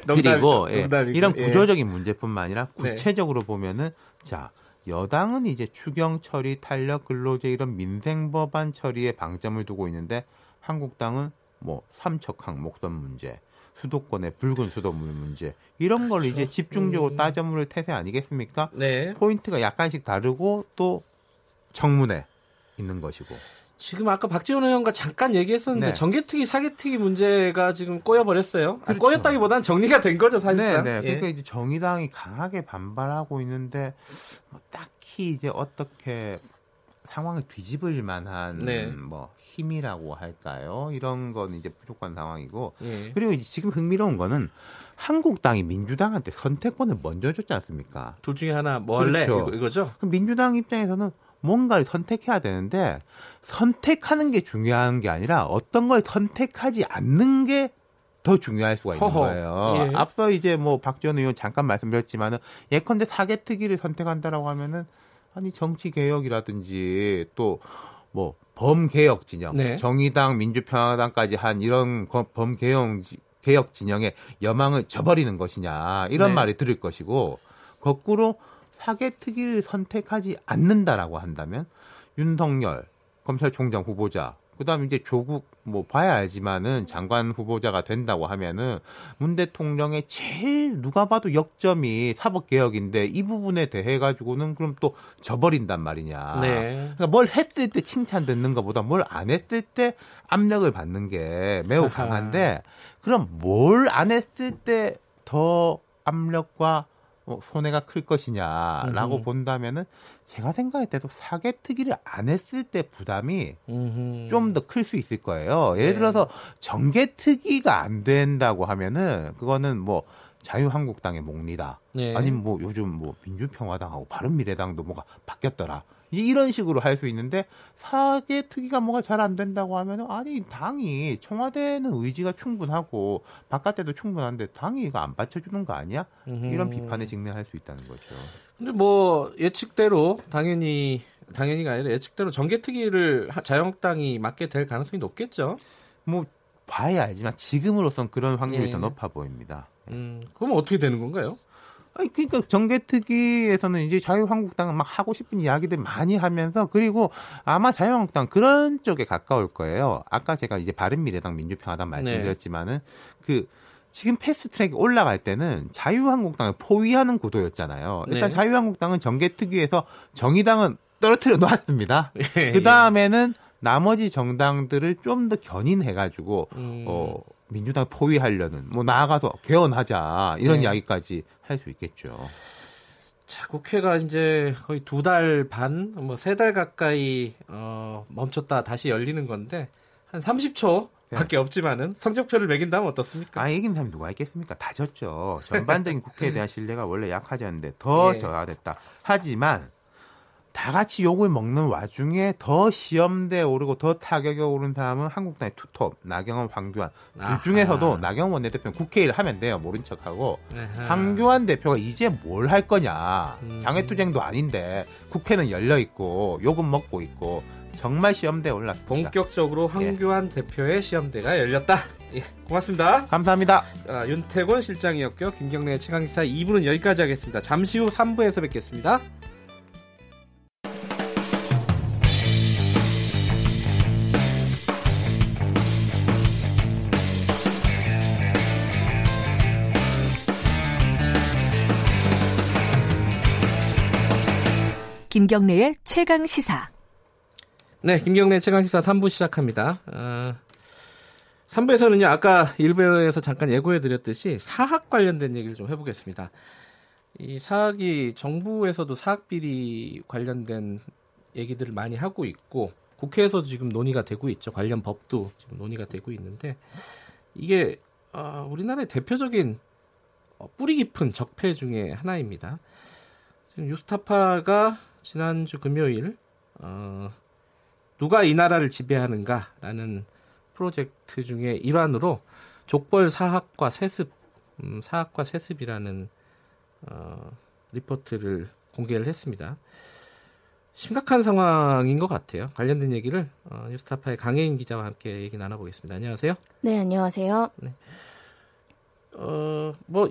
Speaker 10: 그리고 예, 이런 예. 구조적인 예. 문제뿐만 아니라 네. 구체적으로 네. 보면은 자 여당은 이제 추경 처리, 탄력 근로제 이런 민생 법안 처리에 방점을 두고 있는데 한국당은 뭐 삼척 항 목선 문제, 수도권의 붉은 수도물 문제 이런 걸 그렇죠. 이제 집중적으로 음. 따져물을 태세 아니겠습니까? 네. 포인트가 약간씩 다르고 또 청문회 있는 것이고.
Speaker 2: 지금 아까 박지원 의원과 잠깐 얘기했었는데 네. 정개특위 사개특위 문제가 지금 꼬여버렸어요. 그렇죠. 꼬였다기보다는 정리가 된 거죠 사실상.
Speaker 10: 네, 네. 그러니까 예. 이제 정의당이 강하게 반발하고 있는데 뭐 딱히 이제 어떻게 상황을 뒤집을 만한 네. 뭐 힘이라고 할까요? 이런 건 이제 부족한 상황이고 예. 그리고 지금 흥미로운 거는 한국당이 민주당한테 선택권을 먼저 줬지 않습니까?
Speaker 2: 둘 중에 하나 뭐 할래? 그렇죠. 이거, 죠
Speaker 10: 민주당 입장에서는 뭔가를 선택해야 되는데 선택하는 게 중요한 게 아니라 어떤 걸 선택하지 않는 게 더 중요할 수가 있는 허허. 거예요. 예. 앞서 이제 뭐 박지원 의원 잠깐 말씀드렸지만은 예컨대 사개특위를 선택한다라고 하면은 아니 정치 개혁이라든지 또 뭐 범개혁 진영, 네. 정의당, 민주평화당까지 한 이런 범개혁 개혁 진영의 여망을 저버리는 것이냐 이런 네. 말이 들을 것이고 거꾸로 사개특위를 선택하지 않는다라고 한다면 윤석열 검찰총장 후보자 그다음에 이제 조국 뭐 봐야 알지만은 장관 후보자가 된다고 하면은 문 대통령의 제일 누가 봐도 역점이 사법 개혁인데 이 부분에 대해 가지고는 그럼 또 져버린단 말이냐. 네. 그러니까 뭘 했을 때 칭찬 듣는 것보다 뭘 안 했을 때 압력을 받는 게 매우 강한데 그럼 뭘 안 했을 때 더 압력과 어, 손해가 클 것이냐라고 음흠. 본다면은 제가 생각할 때도 사개특위를 안 했을 때 부담이 좀 더 클 수 있을 거예요. 예를 네. 들어서 정개특위가 안 된다고 하면은 그거는 뭐 자유한국당의 몫니다. 네. 아니면 뭐 요즘 뭐 민주평화당하고 바른미래당도 뭐가 바뀌었더라. 이런 식으로 할 수 있는데 사개 특위가 뭐가 잘 안 된다고 하면 아니 당이 청와대는 의지가 충분하고 바깥에도 충분한데 당이 이거 안 받쳐주는 거 아니야? 이런 비판에 직면할 수 있다는 거죠.
Speaker 2: 근데 뭐 예측대로 당연히 당연히가 아니라 예측대로 정개특위를 자유한국당이 맡게 될 가능성이 높겠죠.
Speaker 10: 뭐 봐야 알지만 지금으로선 그런 확률이 예. 더 높아 보입니다.
Speaker 2: 음, 그럼 어떻게 되는 건가요?
Speaker 10: 아니, 그러니까 정개특위에서는 이제 자유한국당은 막 하고 싶은 이야기들 많이 하면서 그리고 아마 자유한국당 그런 쪽에 가까울 거예요. 아까 제가 이제 바른미래당 민주평화당 말씀드렸지만은 네. 그 지금 패스트트랙 올라갈 때는 자유한국당을 포위하는 구도였잖아요. 일단 네. 자유한국당은 정개특위에서 정의당은 떨어뜨려 놓았습니다. 예, 그 다음에는 예. 나머지 정당들을 좀 더 견인해가지고 음. 어. 민주당 포위하려는 뭐 나아가서 개헌하자 이런 네. 이야기까지 할 수 있겠죠.
Speaker 2: 자, 국회가 이제 거의 두 달 반, 뭐 세 달 가까이 어, 멈췄다 다시 열리는 건데 한 30초 밖에 네. 없지만은 성적표를 매긴다면 어떻습니까?
Speaker 10: 아, 이긴 사람이 누가 있겠습니까? 다 졌죠. 전반적인 [LAUGHS] 국회에 대한 신뢰가 원래 약하지 않은데 더 네. 저하됐다. 하지만 다 같이 욕을 먹는 와중에 더 시험대에 오르고 더 타격에 오른 사람은 한국당의 투톱 나경원, 황교안 그 중에서도 나경원 원내대표는 국회의를 하면 돼요 모른 척하고 아하. 황교안 대표가 이제 뭘 할 거냐 음. 장애투쟁도 아닌데 국회는 열려 있고 욕은 먹고 있고 정말 시험대에 올랐습니다.
Speaker 2: 본격적으로 예. 황교안 예. 대표의 시험대가 열렸다. 예, 고맙습니다.
Speaker 10: 감사합니다.
Speaker 2: 아, 윤태곤 실장이었고요. 김경래 최강기사 2부는 여기까지 하겠습니다. 잠시 후 3부에서 뵙겠습니다.
Speaker 4: 김경래의 최강 시사.
Speaker 2: 네, 김경래 최강 시사 3부 시작합니다. 어, 3부에서는요, 아까 1부에서 잠깐 예고해드렸듯이 사학 관련된 얘기를 좀 해보겠습니다. 이 사학이 정부에서도 사학 비리 관련된 얘기들을 많이 하고 있고, 국회에서도 지금 논의가 되고 있죠. 관련 법도 지금 논의가 되고 있는데, 이게, 어, 우리나라의 대표적인 어, 뿌리 깊은 적폐 중에 하나입니다. 지금 유스타파가 지난주 금요일 어, 누가 이 나라를 지배하는가라는 프로젝트 중에 일환으로 족벌 사학과 세습 음, 사학과 세습이라는 어, 리포트를 공개를 했습니다. 심각한 상황인 것 같아요. 관련된 얘기를 어, 뉴스타파의 강혜인 기자와 함께 얘기 나눠보겠습니다. 안녕하세요.
Speaker 11: 네, 안녕하세요. 네.
Speaker 2: 어, 뭐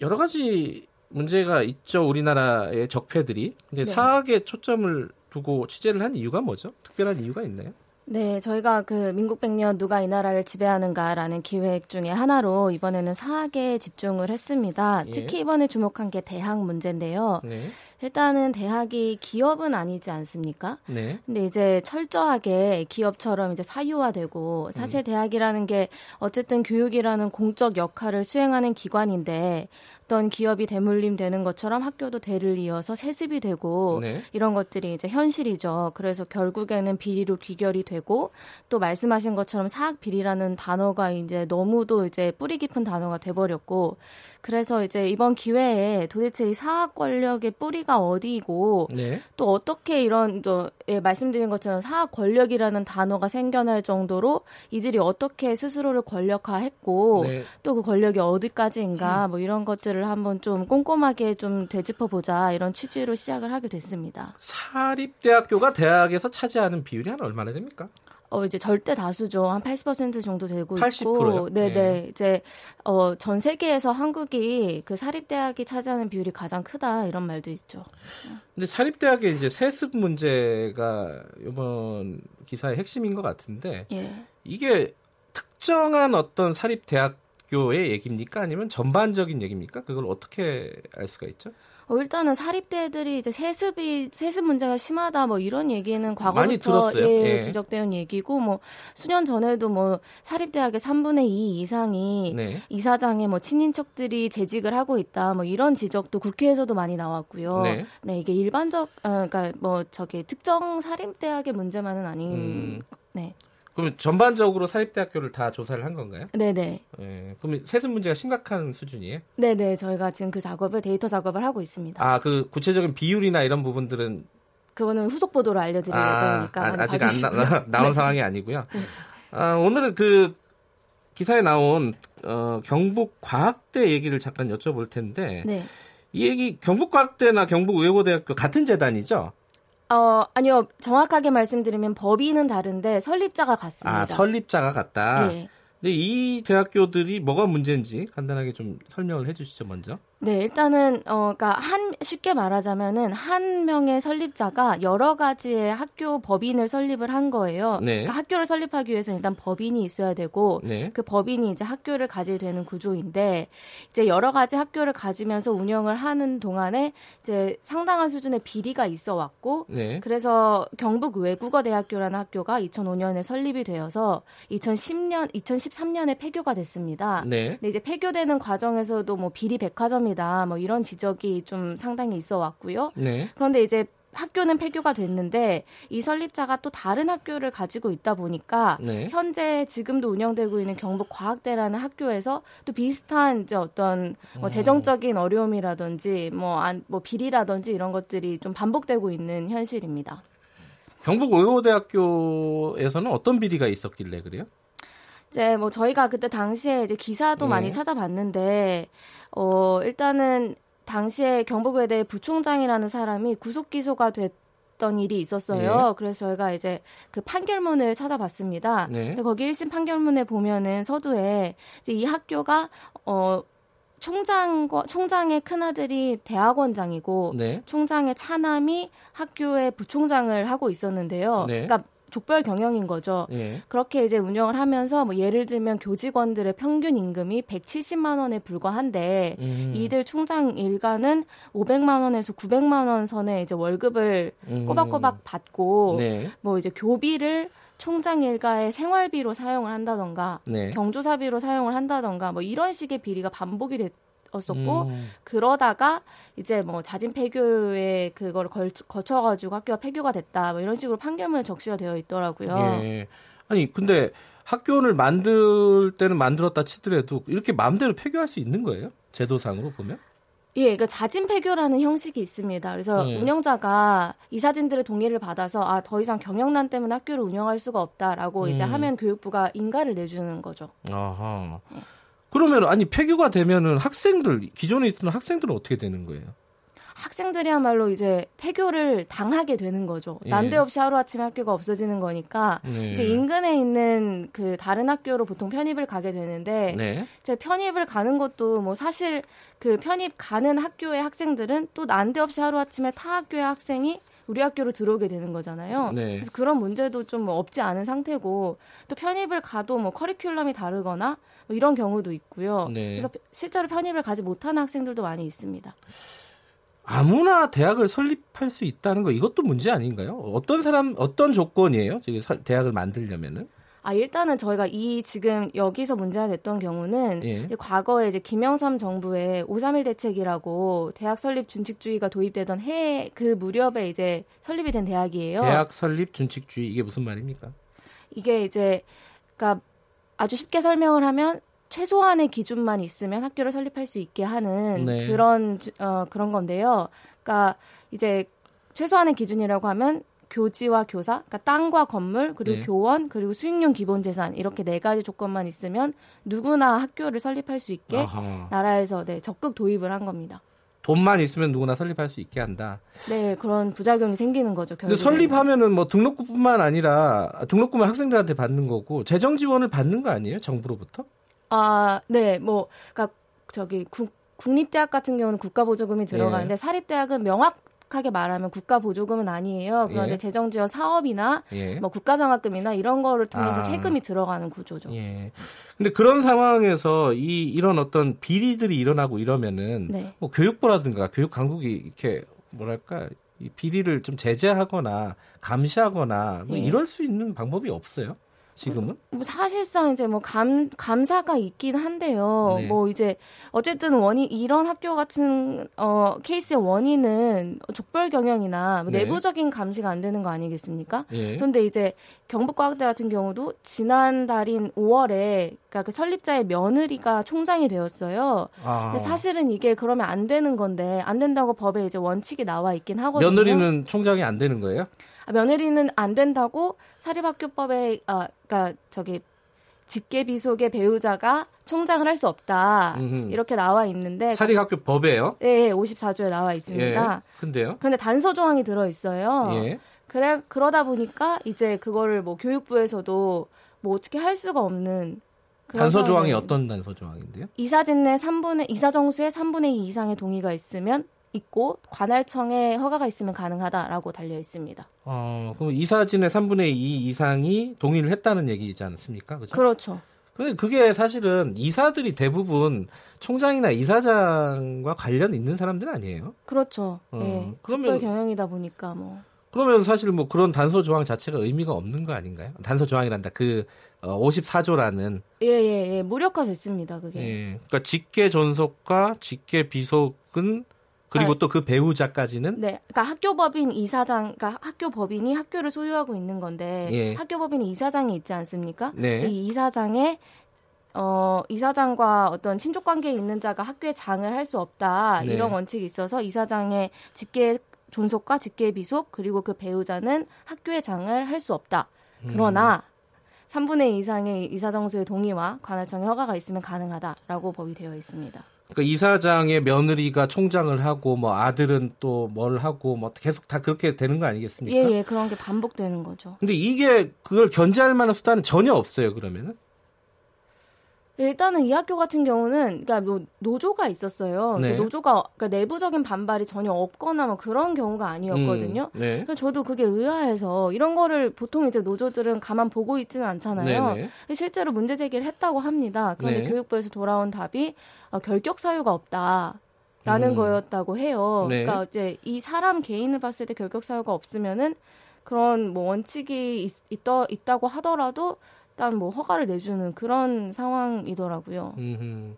Speaker 2: 여러 가지 문제가 있죠. 우리나라의 적폐들이. 근데 네. 사학에 초점을 두고 취재를 한 이유가 뭐죠? 특별한 이유가 있나요?
Speaker 11: 네, 저희가 그 민국 백년 누가 이 나라를 지배하는가라는 기획 중에 하나로 이번에는 사학에 집중을 했습니다. 예. 특히 이번에 주목한 게 대학 문제인데요. 네. 일단은 대학이 기업은 아니지 않습니까? 네. 근데 이제 철저하게 기업처럼 이제 사유화되고 사실 음. 대학이라는 게 어쨌든 교육이라는 공적 역할을 수행하는 기관인데 어떤 기업이 대물림 되는 것처럼 학교도 대를 이어서 세습이 되고 네. 이런 것들이 이제 현실이죠. 그래서 결국에는 비리로 귀결이 되고 또 말씀하신 것처럼 사학 비리라는 단어가 이제 너무도 이제 뿌리 깊은 단어가 돼버렸고 그래서 이제 이번 기회에 도대체 이 사학 권력의 뿌리가 어디고 네. 또 어떻게 이런 또 예, 말씀드린 것처럼 사학 권력이라는 단어가 생겨날 정도로 이들이 어떻게 스스로를 권력화했고 네. 또그 권력이 어디까지인가 음. 뭐 이런 것들을 것들을 한번 좀 꼼꼼하게 좀 되짚어 보자 이런 취지로 시작을 하게 됐습니다.
Speaker 2: 사립대학교가 대학에서 차지하는 비율이 한 얼마나 됩니까?
Speaker 11: 어 이제 절대 다수죠. 한 80% 정도 되고
Speaker 2: 80%요?
Speaker 11: 있고 네, 네. 이제 어 전 세계에서 한국이 그 사립 대학이 차지하는 비율이 가장 크다 이런 말도 있죠.
Speaker 2: 근데 사립 대학의 이제 세습 문제가 이번 기사의 핵심인 것 같은데 예. 이게 특정한 어떤 사립 대학 학교의 얘기입니까? 아니면 전반적인 얘기입니까? 그걸 어떻게 알 수가 있죠?
Speaker 11: 어, 일단은 사립대들이 이제 세습이 세습 문제가 심하다 뭐 이런 얘기는 과거부터 예, 예. 지적되는 얘기고 뭐 수년 전에도 뭐 사립대학의 3분의 2 이상이 네. 이사장의 뭐 친인척들이 재직을 하고 있다 뭐 이런 지적도 국회에서도 많이 나왔고요. 네, 네 이게 일반적 아, 그러니까 뭐 저기 특정 사립대학의 문제만은 아닌 음. 네.
Speaker 2: 그럼 전반적으로 사립대학교를 다 조사를 한 건가요?
Speaker 11: 네네. 네.
Speaker 2: 그럼 세습 문제가 심각한 수준이에요?
Speaker 11: 네네. 저희가 지금 그 작업을 데이터 작업을 하고 있습니다.
Speaker 2: 아, 그 구체적인 비율이나 이런 부분들은
Speaker 11: 그거는 후속 보도로 알려드릴 아, 예정이니까
Speaker 2: 아, 아직 안 나, [LAUGHS] 나온 네. 상황이 아니고요. 네. 아, 오늘은 그 기사에 나온 어, 경북 과학대 얘기를 잠깐 여쭤볼 텐데 네. 이 얘기 경북과학대나 경북외고대학교 같은 재단이죠?
Speaker 11: 어, 아니요. 정확하게 말씀드리면 법인은 다른데 설립자가 같습니다.
Speaker 2: 아, 설립자가 같다? 네. 근데 이 대학교들이 뭐가 문제인지 간단하게 좀 설명을 해 주시죠, 먼저.
Speaker 11: 네, 일단은 어 그러니까 한 쉽게 말하자면은 한 명의 설립자가 여러 가지의 학교 법인을 설립을 한 거예요. 네. 그러니까 학교를 설립하기 위해서 일단 법인이 있어야 되고 네. 그 법인이 이제 학교를 가지게 되는 구조인데 이제 여러 가지 학교를 가지면서 운영을 하는 동안에 이제 상당한 수준의 비리가 있어 왔고 네. 그래서 경북 외국어 대학교라는 학교가 2005년에 설립이 되어서 2010년 2013년에 폐교가 됐습니다. 네. 근데 이제 폐교되는 과정에서도 뭐 비리 백화점이 아니다. 뭐 이런 지적이 좀 상당히 있어 왔고요. 네. 그런데 이제 학교는 폐교가 됐는데 이 설립자가 또 다른 학교를 가지고 있다 보니까 네. 현재 지금도 운영되고 있는 경북 과학대라는 학교에서 또 비슷한 이제 어떤 뭐 음. 재정적인 어려움이라든지 뭐, 안, 뭐 비리라든지 이런 것들이 좀 반복되고 있는 현실입니다.
Speaker 2: 경북의호대학교에서는 어떤 비리가 있었길래 그래요?
Speaker 11: 이제 뭐 저희가 그때 당시에 이제 기사도 네. 많이 찾아봤는데 어 일단은 당시에 경북외대 부총장이라는 사람이 구속 기소가 됐던 일이 있었어요. 네. 그래서 저희가 이제 그 판결문을 찾아봤습니다. 네. 근데 거기 1심 판결문에 보면은 서두에 이제 이 학교가 어 총장과 총장의 큰아들이 대학원장이고 네. 총장의 차남이 학교의 부총장을 하고 있었는데요. 네. 그러니까 족별 경영인 거죠. 예. 그렇게 이제 운영을 하면서 뭐 예를 들면 교직원들의 평균 임금이 170만 원에 불과한데 음. 이들 총장 일가는 500만 원에서 900만 원 선에 이제 월급을 음. 꼬박꼬박 받고 네. 뭐 이제 교비를 총장 일가의 생활비로 사용을 한다던가 네. 경조사비로 사용을 한다던가 뭐 이런 식의 비리가 반복이 됐 었었고 음. 그러다가 이제 뭐 자진 폐교에 그걸 걸, 거쳐가지고 학교가 폐교가 됐다 뭐 이런 식으로 판결문에 적시가 되어 있더라고요. 예.
Speaker 2: 아니 근데 학교를 만들 때는 만들었다 치더라도 이렇게 마음대로 폐교할 수 있는 거예요? 제도상으로 보면?
Speaker 11: 예, 그러니까 자진 폐교라는 형식이 있습니다. 그래서 네. 운영자가 이 사진들의 동의를 받아서 아, 더 이상 경영난 때문에 학교를 운영할 수가 없다라고 음. 이제 하면 교육부가 인가를 내주는 거죠. 아하.
Speaker 2: 예. 그러면 아니 폐교가 되면은 학생들 기존에 있던 학생들은 어떻게 되는 거예요?
Speaker 11: 학생들이야말로 이제 폐교를 당하게 되는 거죠. 예. 난데없이 하루아침에 학교가 없어지는 거니까 네. 이제 인근에 있는 그 다른 학교로 보통 편입을 가게 되는데 네. 이제 편입을 가는 것도 뭐 사실 그 편입 가는 학교의 학생들은 또 난데없이 하루아침에 타 학교의 학생이 우리 학교로 들어오게 되는 거잖아요. 네. 그래서 그런 문제도 좀 없지 않은 상태고 또 편입을 가도 뭐 커리큘럼이 다르거나 뭐 이런 경우도 있고요. 네. 그래서 실제로 편입을 가지 못하는 학생들도 많이 있습니다.
Speaker 2: 아무나 대학을 설립할 수 있다는 거 이것도 문제 아닌가요? 어떤 사람 어떤 조건이에요? 지금 대학을 만들려면은?
Speaker 11: 아 일단은 저희가 이 지금 여기서 문제가 됐던 경우는 예. 과거에 이제 김영삼 정부의 531 대책이라고 대학 설립 준칙주의가 도입되던 해 그 무렵에 이제 설립이 된 대학이에요.
Speaker 2: 대학 설립 준칙주의 이게 무슨 말입니까?
Speaker 11: 이게 이제 그러니까 아주 쉽게 설명을 하면 최소한의 기준만 있으면 학교를 설립할 수 있게 하는 네. 그런 어 그런 건데요. 그러니까 이제 최소한의 기준이라고 하면 교지와 교사, 그러니까 땅과 건물, 그리고 네. 교원, 그리고 수익용 기본 재산 이렇게 네 가지 조건만 있으면 누구나 학교를 설립할 수 있게 아하. 나라에서 네, 적극 도입을 한 겁니다.
Speaker 2: 돈만 있으면 누구나 설립할 수 있게 한다.
Speaker 11: 네, 그런 부작용이 생기는 거죠.
Speaker 2: 근데 설립하면은 뭐 등록금뿐만 아니라 등록금을 학생들한테 받는 거고 재정 지원을 받는 거 아니에요? 정부로부터?
Speaker 11: 아, 네, 뭐 그러니까 저기 국 국립대학 같은 경우는 국가보조금이 들어가는데 예. 사립대학은 명확 정확하게 말하면 국가 보조금은 아니에요. 그런데 예. 재정 지원 사업이나 예. 뭐 국가 장학금이나 이런 거를 통해서 아. 세금이 들어가는 구조죠. 예.
Speaker 2: 근데 그런 상황에서 이 이런 어떤 비리들이 일어나고 이러면은 네. 뭐 교육부라든가 교육 당국이 이렇게 뭐랄까 이 비리를 좀 제재하거나 감시하거나 뭐 예. 이럴 수 있는 방법이 없어요. 지금은?
Speaker 11: 뭐 사실상 이제 뭐 감, 감사가 있긴 한데요. 네. 뭐 이제 어쨌든 원인, 이런 학교 같은, 어, 케이스의 원인은 족벌 경영이나 뭐 네. 내부적인 감시가 안 되는 거 아니겠습니까? 네. 그런데 이제 경북과학대 같은 경우도 지난달인 5월에 그러니까 그 설립자의 며느리가 총장이 되었어요. 아. 사실은 이게 그러면 안 되는 건데 안 된다고 법에 이제 원칙이 나와 있긴 하거든요.
Speaker 2: 며느리는 총장이 안 되는 거예요?
Speaker 11: 아, 며느리는 안 된다고 사립학교법에 아 그러니까 저기 직계비속의 배우자가 총장을 할 수 없다. 음흠. 이렇게 나와 있는데
Speaker 2: 사립학교 법에요?
Speaker 11: 네, 54조에 나와 있습니다.
Speaker 2: 예, 근데요?
Speaker 11: 그런데 단서 조항이 들어 있어요. 예. 그래 그러다 보니까 이제 그거를 뭐 교육부에서도 뭐 어떻게 할 수가 없는
Speaker 2: 단서 조항이 어떤 단서 조항인데요?
Speaker 11: 이사진 내 3분의 이사 정수의 3분의 2 이상의 동의가 있으면 있고 관할청에 허가가 있으면 가능하다라고 달려 있습니다.
Speaker 2: 어, 그럼 이 사진의 3분의 2 이상이 동의를 했다는 얘기지 않습니까?
Speaker 11: 그렇죠. 그렇죠.
Speaker 2: 근데 그게 사실은 이사들이 대부분 총장이나 이사장과 관련 있는 사람들 아니에요?
Speaker 11: 그렇죠. 어, 네. 그러면 경영이다 보니까 뭐.
Speaker 2: 그러면 사실 뭐 그런 단서 조항 자체가 의미가 없는 거 아닌가요? 단서 조항이란다. 그 어, 54조라는
Speaker 11: 예예예 예, 예. 무력화됐습니다. 그게. 예.
Speaker 2: 그러니까 직계 존속과 직계 비속은 그리고 아, 또그 배우자까지는
Speaker 11: 네, 그러니까 학교 법인 이사장, 그러니까 학교 법인이 학교를 소유하고 있는 건데 예. 학교 법인 이사장이 있지 않습니까? 네. 이 이사장의 어, 이사장과 어떤 친족 관계에 있는 자가 학교에 장을 할 수 없다 네. 이런 원칙이 있어서 이사장의 직계 존속과 직계 비속 그리고 그 배우자는 학교에 장을 할 수 없다. 그러나 음. 3분의 2 이상의 이사정수의 동의와 관할청의 허가가 있으면 가능하다라고 법이 되어 있습니다.
Speaker 2: 그러니까 이사장의 며느리가 총장을 하고 뭐 아들은 또 뭘 하고 뭐 계속 다 그렇게 되는 거 아니겠습니까?
Speaker 11: 예, 예, 그런 게 반복되는 거죠.
Speaker 2: 근데 이게 그걸 견제할 만한 수단은 전혀 없어요, 그러면은?
Speaker 11: 일단은 이 학교 같은 경우는 그러니까 뭐 노조가 있었어요. 네. 노조가 그러니까 내부적인 반발이 전혀 없거나 뭐 그런 경우가 아니었거든요. 음, 네. 그래서 저도 그게 의아해서 이런 거를 보통 이제 노조들은 가만 보고 있지는 않잖아요. 네, 네. 실제로 문제 제기를 했다고 합니다. 그런데 네. 교육부에서 돌아온 답이 어, 결격 사유가 없다. 라는 음. 거였다고 해요. 네. 그러니까 이제 이 사람 개인을 봤을 때 결격 사유가 없으면은 그런 뭐 원칙이 있, 있더, 있다고 하더라도 일단 뭐 허가를 내주는 그런 상황이더라고요. 음흠.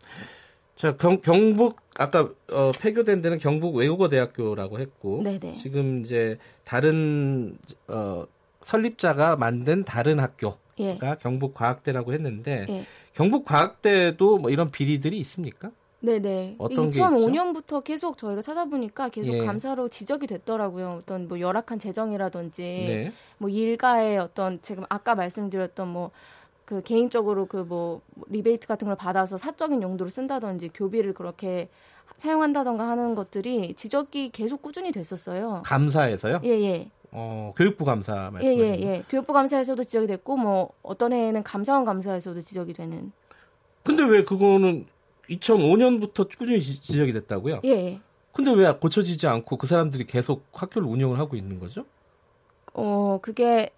Speaker 2: 자 경, 경북 아까 어, 폐교된 데는 경북 외국어 대학교라고 했고 네네. 지금 이제 다른 어, 설립자가 만든 다른 학교가 예. 경북 과학대라고 했는데 예. 경북 과학대도 뭐 이런 비리들이 있습니까?
Speaker 11: 네네. 어떤 2005년부터 계속 저희가 찾아보니까 계속 예. 감사로 지적이 됐더라고요. 어떤 뭐 열악한 재정이라든지 네. 뭐 일가의 어떤 지금 아까 말씀드렸던 뭐 그 개인적으로 그 뭐 리베이트 같은 걸 받아서 사적인 용도로 쓴다든지 교비를 그렇게 사용한다던가 하는 것들이 지적이 계속 꾸준히 됐었어요.
Speaker 2: 감사에서요?
Speaker 11: 예, 예.
Speaker 2: 어, 교육부 감사 말씀하시는 예, 예, 예.
Speaker 11: 교육부 감사에서도 지적이 됐고 뭐 어떤 해에는 감사원 감사에서도 지적이 되는.
Speaker 2: 근데 왜 그거는 2005년부터 꾸준히 지적이 됐다고요?
Speaker 11: 예. 예.
Speaker 2: 근데 왜 고쳐지지 않고 그 사람들이 계속 학교를 운영을 하고 있는 거죠?
Speaker 11: 어, 그게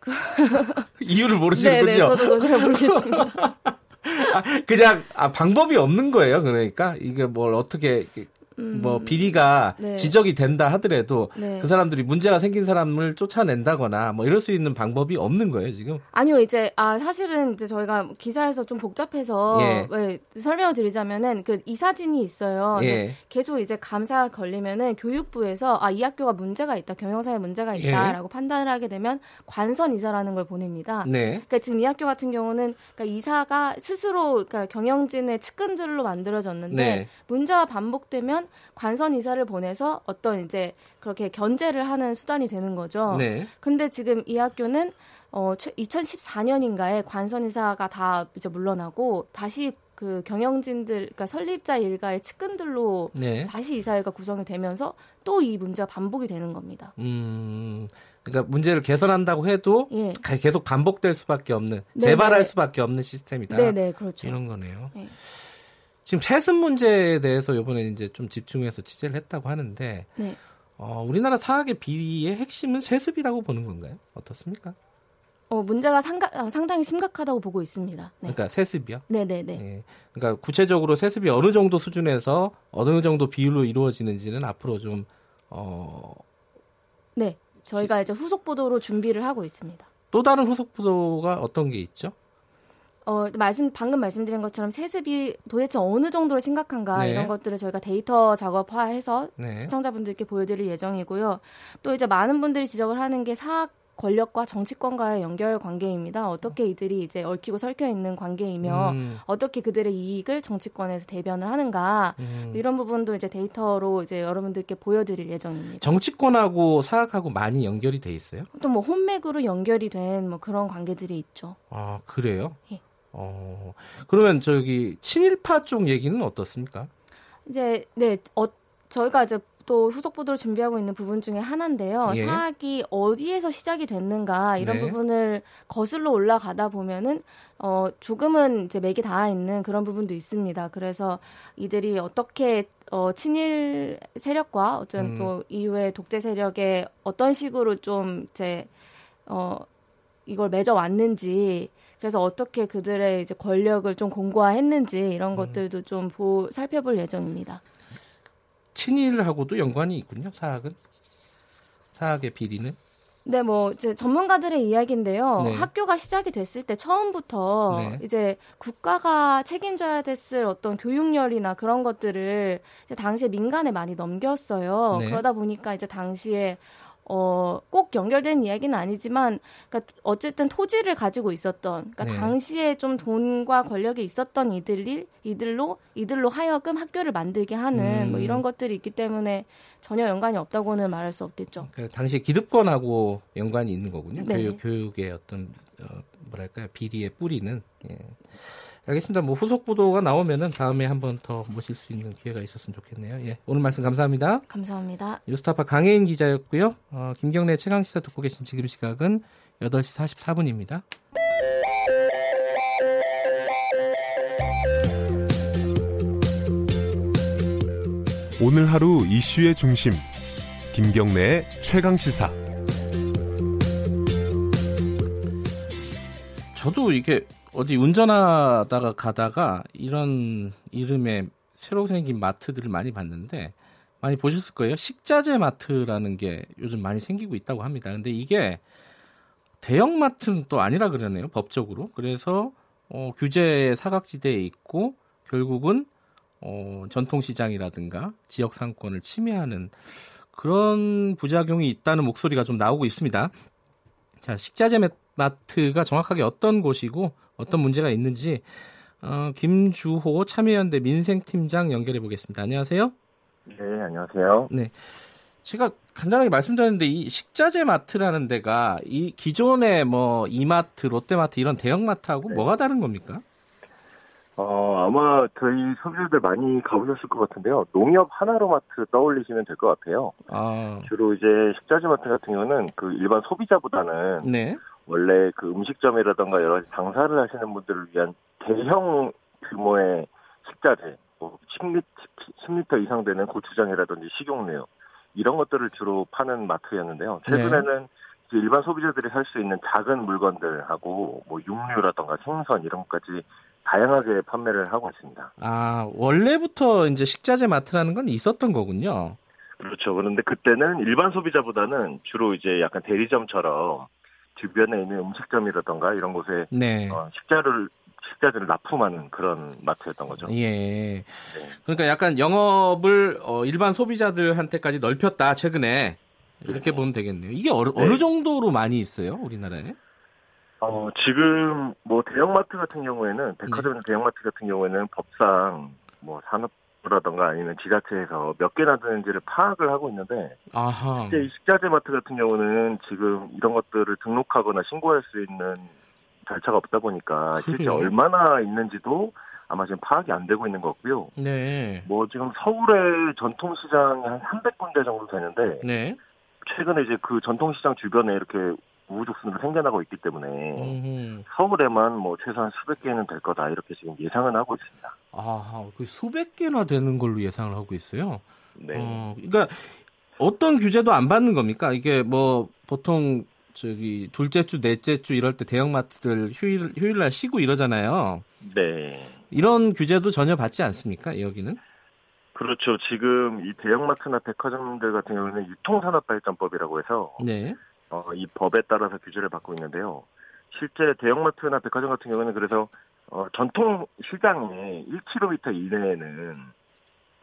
Speaker 11: [LAUGHS]
Speaker 2: 이유를 모르시는군요. 네네,
Speaker 11: 저도 잘 모르겠습니다. [LAUGHS]
Speaker 2: 아, 그냥 아, 방법이 없는 거예요. 그러니까 이게 뭘 어떻게 음. 뭐 비리가 네. 지적이 된다 하더라도 네. 그 사람들이 문제가 생긴 사람을 쫓아낸다거나 뭐 이럴 수 있는 방법이 없는 거예요 지금?
Speaker 11: 아니요 이제 아 사실은 이제 저희가 기사에서 좀 복잡해서 예. 왜, 설명을 드리자면은 그 이 사진이 있어요. 예. 계속 이제 감사 걸리면은 교육부에서 아 이 학교가 문제가 있다 경영상에 문제가 있다라고 예. 판단을 하게 되면 관선 이사라는 걸 보냅니다. 네. 그러니까 지금 이 학교 같은 경우는 그러니까 이사가 스스로 그러니까 경영진의 측근들로 만들어졌는데 네. 문제가 반복되면 관선 이사를 보내서 어떤 이제 그렇게 견제를 하는 수단이 되는 거죠. 네. 근데 지금 이 학교는 어 2014년인가에 관선 이사가 다 이제 물러나고 다시 그 경영진들 그러니까 설립자 일가의 측근들로 네. 다시 이사회가 구성이 되면서 또 이 문제가 반복이 되는 겁니다.
Speaker 2: 음. 그러니까 문제를 개선한다고 해도 예. 계속 반복될 수밖에 없는 네네. 재발할 네. 수밖에 없는 시스템이다.
Speaker 11: 네, 네, 그렇죠.
Speaker 2: 이런 거네요. 네. 지금 세습 문제에 대해서 이번에 이제 좀 집중해서 취재를 했다고 하는데 네. 어, 우리나라 사학의 비리의 핵심은 세습이라고 보는 건가요? 어떻습니까?
Speaker 11: 어, 문제가 상가, 어, 상당히 심각하다고 보고 있습니다.
Speaker 2: 네. 그러니까 세습이요?
Speaker 11: 네네네. 네. 네.
Speaker 2: 그러니까 구체적으로 세습이 어느 정도 수준에서 어느 정도 비율로 이루어지는지는 앞으로 좀 어.
Speaker 11: 네, 저희가 이제 후속 보도로 준비를 하고 있습니다.
Speaker 2: 또 다른 후속 보도가 어떤 게 있죠?
Speaker 11: 어, 말씀, 방금 말씀드린 것처럼 세습이 도대체 어느 정도로 심각한가 네. 이런 것들을 저희가 데이터 작업화해서 네. 시청자분들께 보여드릴 예정이고요. 또 이제 많은 분들이 지적을 하는 게 사학 권력과 정치권과의 연결 관계입니다. 어떻게 이들이 이제 얽히고 설켜 있는 관계이며 음. 어떻게 그들의 이익을 정치권에서 대변을 하는가 음. 이런 부분도 이제 데이터로 이제 여러분들께 보여드릴 예정입니다.
Speaker 2: 정치권하고 사학하고 많이 연결이 돼 있어요?
Speaker 11: 또뭐 혼맥으로 연결이 된 뭐 그런 관계들이 있죠.
Speaker 2: 아 그래요? 예. 어, 그러면 저기 친일파 쪽 얘기는 어떻습니까?
Speaker 11: 이제 네, 어, 저희가 이제 또 후속 보도를 준비하고 있는 부분 중에 하나인데요. 예. 사학이 어디에서 시작이 됐는가 이런 네. 부분을 거슬러 올라가다 보면은 어 조금은 이제 맥이 닿아 있는 그런 부분도 있습니다. 그래서 이들이 어떻게 어 친일 세력과 어떤 음. 또 이후에 독재 세력에 어떤 식으로 좀 이제 어 이걸 맺어 왔는지 그래서 어떻게 그들의 이제 권력을 좀 공고화했는지 이런 음. 것들도 좀 보, 살펴볼 예정입니다.
Speaker 2: 친일하고도 연관이 있군요. 사학은 사학의 비리는.
Speaker 11: 네, 뭐 이제 전문가들의 이야기인데요. 네. 학교가 시작이 됐을 때 처음부터 네. 이제 국가가 책임져야 됐을 어떤 교육열이나 그런 것들을 이제 당시에 민간에 많이 넘겼어요. 네. 그러다 보니까 이제 당시에 어, 꼭 연결된 이야기는 아니지만, 그러니까 어쨌든 토지를 가지고 있었던, 그러니까 네. 당시에 좀 돈과 권력이 있었던 이들이, 이들로, 이들로 하여금 학교를 만들게 하는 음. 뭐 이런 것들이 있기 때문에 전혀 연관이 없다고는 말할 수 없겠죠.
Speaker 2: 그러니까 당시에 기득권하고 연관이 있는 거군요. 네. 교육, 교육의 어떤, 어, 뭐랄까요, 비리의 뿌리는. 예. 알겠습니다. 뭐 후속 보도가 나오면은 다음에 한번 더 모실 수 있는 기회가 있었으면 좋겠네요. 예. 오늘 말씀 감사합니다.
Speaker 11: 감사합니다.
Speaker 2: 뉴스타파 강혜인 기자였고요. 어, 김경래 최강 시사 듣고 계신 지금 시각은 8시 44분입니다.
Speaker 1: 오늘 하루 이슈의 중심 김경래의 최강 시사.
Speaker 2: 저도 이게 어디 운전하다가 가다가 이런 이름의 새로 생긴 마트들을 많이 봤는데 많이 보셨을 거예요. 식자재 마트라는 게 요즘 많이 생기고 있다고 합니다. 근데 이게 대형 마트는 또 아니라 그러네요. 법적으로. 그래서 어, 규제 사각지대에 있고 결국은 어, 전통시장이라든가 지역 상권을 침해하는 그런 부작용이 있다는 목소리가 좀 나오고 있습니다. 자, 식자재 마트가 정확하게 어떤 곳이고 어떤 문제가 있는지 어, 김주호 참여연대 민생팀장 연결해 보겠습니다. 안녕하세요.
Speaker 12: 네, 안녕하세요.
Speaker 2: 네. 제가 간단하게 말씀드렸는데 이 식자재 마트라는 데가 이 기존의 뭐 이마트, 롯데마트 이런 대형 마트하고 네. 뭐가 다른 겁니까?
Speaker 12: 어, 아마 저희 소비자들 많이 가보셨을 것 같은데요. 농협 하나로마트 떠올리시면 될 것 같아요. 아. 주로 이제 식자재 마트 같은 경우는 그 일반 소비자보다는 네. 원래 그 음식점이라던가 여러 가지 장사를 하시는 분들을 위한 대형 규모의 식자재, 뭐 10리터, 10리터 이상 되는 고추장이라든지 식용유 이런 것들을 주로 파는 마트였는데요. 최근에는 네. 일반 소비자들이 살 수 있는 작은 물건들하고 뭐 육류라던가 생선 이런 것까지 다양하게 판매를 하고 있습니다.
Speaker 2: 아 원래부터 이제 식자재 마트라는 건 있었던 거군요.
Speaker 12: 그렇죠. 그런데 그때는 일반 소비자보다는 주로 이제 약간 대리점처럼 주변에 있는 음식점이라던가 이런 곳에 네. 어, 식자를 식자재를 납품하는 그런 마트였던 거죠.
Speaker 2: 예. 네. 그러니까 약간 영업을 어, 일반 소비자들한테까지 넓혔다 최근에 이렇게 네. 보면 되겠네요. 이게 어느, 네. 어느 정도로 많이 있어요 우리나라에?
Speaker 12: 어, 지금 뭐 대형마트 같은 경우에는 백화점 네. 대형마트 같은 경우에는 법상 뭐 산업부 라던가 아니면 지자체에서 몇 개나 되는지를 파악을 하고 있는데 아하. 실제 식자재 마트 같은 경우는 지금 이런 것들을 등록하거나 신고할 수 있는 절차가 없다 보니까 실제 얼마나 있는지도 아마 지금 파악이 안 되고 있는 것 같고요. 네. 뭐 지금 서울의 전통시장이 한 300군데 정도 되는데 네. 최근에 이제 그 전통시장 주변에 이렇게 우후죽순으로 생겨나고 있기 때문에 음흠. 서울에만 뭐 최소한 수백 개는 될 거다 이렇게 지금 예상은 하고 있습니다.
Speaker 2: 아, 그 수백 개나 되는 걸로 예상을 하고 있어요. 네. 어, 그러니까 어떤 규제도 안 받는 겁니까? 이게 뭐 보통 저기 둘째 주, 넷째 주 이럴 때 대형마트들 휴일 휴일날 쉬고 이러잖아요. 네. 이런 규제도 전혀 받지 않습니까? 여기는?
Speaker 12: 그렇죠. 지금 이 대형마트나 백화점들 같은 경우는 유통산업발전법이라고 해서 네. 어, 이 법에 따라서 규제를 받고 있는데요. 실제 대형마트나 백화점 같은 경우는 그래서 어, 전통 시장에 1km 이내에는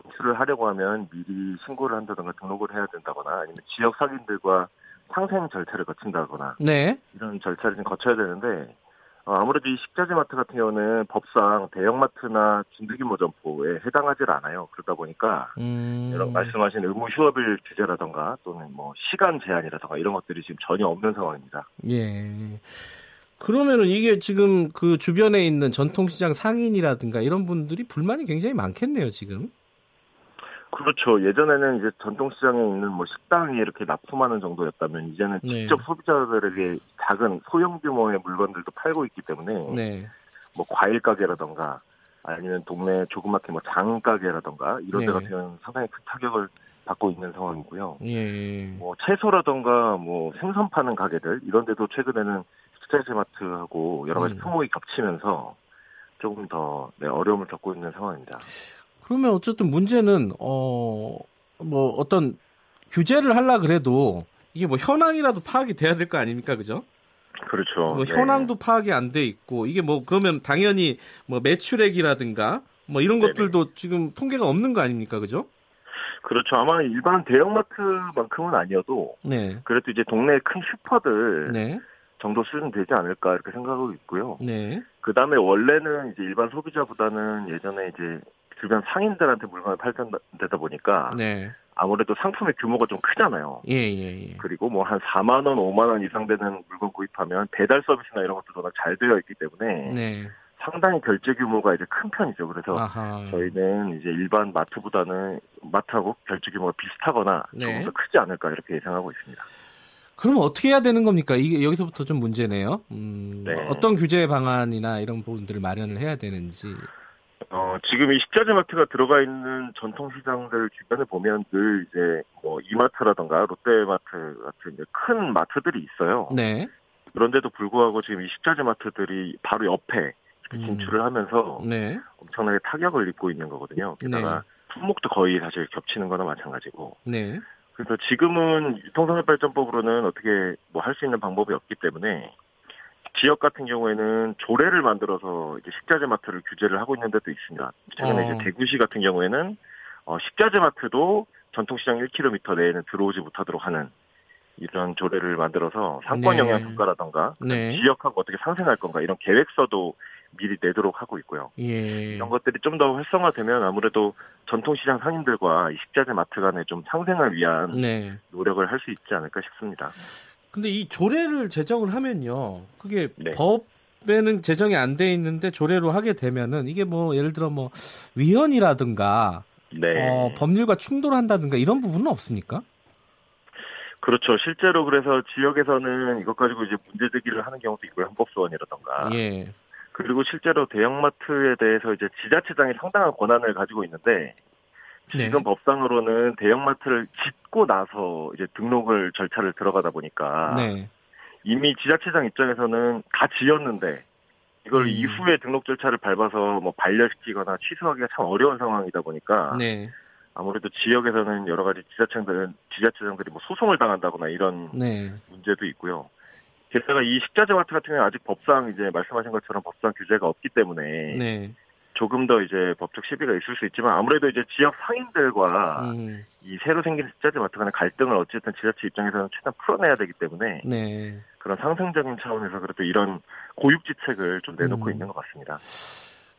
Speaker 12: 진출을 하려고 하면 미리 신고를 한다던가 등록을 해야 된다거나 아니면 지역 상인들과 상생 절차를 거친다거나 네. 이런 절차를 좀 거쳐야 되는데 어, 아무래도 이 식자재 마트 같은 경우는 법상 대형마트나 중대규모 점포에 해당하지 않아요. 그러다 보니까 음... 여러 말씀하신 의무 휴업일 규제라던가 또는 뭐 시간 제한이라던가 이런 것들이 지금 전혀 없는 상황입니다. 예.
Speaker 2: 그러면은 이게 지금 그 주변에 있는 전통시장 상인이라든가 이런 분들이 불만이 굉장히 많겠네요, 지금.
Speaker 12: 그렇죠. 예전에는 이제 전통시장에 있는 뭐 식당이 이렇게 납품하는 정도였다면 이제는 네. 직접 소비자들에게 작은 소형 규모의 물건들도 팔고 있기 때문에 네. 뭐 과일 가게라던가 아니면 동네 조그맣게 뭐 장 가게라던가 이런 데 네. 같은 상당히 큰 타격을 받고 있는 상황이고요. 예. 뭐 채소라던가 뭐 생선 파는 가게들 이런 데도 최근에는 스테이지 마트하고 여러 가지 음. 품목이 겹치면서 조금 더 네, 어려움을 겪고 있는 상황입니다.
Speaker 2: 그러면 어쨌든 문제는 어 뭐 어떤 규제를 하려 그래도 이게 뭐 현황이라도 파악이 돼야 될 거 아닙니까, 그죠?
Speaker 12: 그렇죠.
Speaker 2: 뭐 네. 현황도 파악이 안 돼 있고 이게 뭐 그러면 당연히 뭐 매출액이라든가 뭐 이런 네네. 것들도 지금 통계가 없는 거 아닙니까, 그죠?
Speaker 12: 그렇죠. 아마 일반 대형마트만큼은 아니어도 네. 그래도 이제 동네 큰 슈퍼들 네. 정도 수준 되지 않을까 이렇게 생각하고 있고요. 네. 그 다음에 원래는 이제 일반 소비자보다는 예전에 이제 주변 상인들한테 물건을 팔던데다 보니까 네. 아무래도 상품의 규모가 좀 크잖아요. 예, 예, 예. 그리고 뭐 한 4만 원, 5만 원 이상 되는 물건 구입하면 배달 서비스나 이런 것도 워낙 잘 되어 있기 때문에 네. 상당히 결제 규모가 이제 큰 편이죠. 그래서 아하. 저희는 이제 일반 마트보다는 마트하고 결제 규모가 비슷하거나 네. 조금 더 크지 않을까 이렇게 예상하고 있습니다.
Speaker 2: 그럼 어떻게 해야 되는 겁니까? 이게 여기서부터 좀 문제네요. 음, 네. 어떤 규제 방안이나 이런 부분들을 마련을 해야 되는지.
Speaker 12: 어, 지금 이 식자재 마트가 들어가 있는 전통 시장들 주변에 보면 늘 이제 뭐 이마트라던가 롯데마트 같은 이제 큰 마트들이 있어요. 네. 그런데도 불구하고 지금 이 식자재 마트들이 바로 옆에 음. 진출을 하면서 네. 엄청나게 타격을 입고 있는 거거든요. 게다가 네. 품목도 거의 사실 겹치는 거나 마찬가지고. 네. 그래서 지금은 유통산업발전법으로는 어떻게 뭐 할 수 있는 방법이 없기 때문에 지역 같은 경우에는 조례를 만들어서 이제 식자재 마트를 규제를 하고 있는 데도 있습니다. 최근에 어. 이제 대구시 같은 경우에는 어, 식자재 마트도 전통시장 1km 내에는 들어오지 못하도록 하는 이런 조례를 만들어서 상권 네. 영향 평가라던가 네. 지역하고 어떻게 상생할 건가 이런 계획서도 미리 내도록 하고 있고요. 예. 이런 것들이 좀 더 활성화되면 아무래도 전통시장 상인들과 이 식자재 마트 간의 좀 상생을 위한 네. 노력을 할 수 있지 않을까 싶습니다.
Speaker 2: 근데 이 조례를 제정을 하면요. 그게 네. 법 법에는 제정이 안 돼 있는데 조례로 하게 되면은 이게 뭐 예를 들어 뭐 위헌이라든가 네. 어, 법률과 충돌한다든가 이런 부분은 없습니까?
Speaker 12: 그렇죠. 실제로 그래서 지역에서는 이것 가지고 이제 문제 제기를 하는 경우도 있고요. 헌법소원이라던가. 예. 그리고 실제로 대형마트에 대해서 이제 지자체장이 상당한 권한을 가지고 있는데 네. 지금 네. 법상으로는 대형마트를 짓고 나서 이제 등록을 절차를 들어가다 보니까 네. 이미 지자체장 입장에서는 다 지었는데 이걸 음. 이후에 등록 절차를 밟아서 뭐 반려시키거나 취소하기가 참 어려운 상황이다 보니까 네. 아무래도 지역에서는 여러 가지 지자체들은 지자체장들이 뭐 소송을 당한다거나 이런 네. 문제도 있고요. 게다가 이 식자재 마트 같은 경우는 아직 법상 이제 말씀하신 것처럼 법상 규제가 없기 때문에 네. 조금 더 이제 법적 시비가 있을 수 있지만 아무래도 이제 지역 상인들과 음. 이 새로 생긴 식자재 마트 간의 갈등을 어쨌든 지자체 입장에서는 최대한 풀어내야 되기 때문에 네. 그런 상생적인 차원에서 그래도 이런 고육지책을 좀 내놓고 음. 있는 것 같습니다.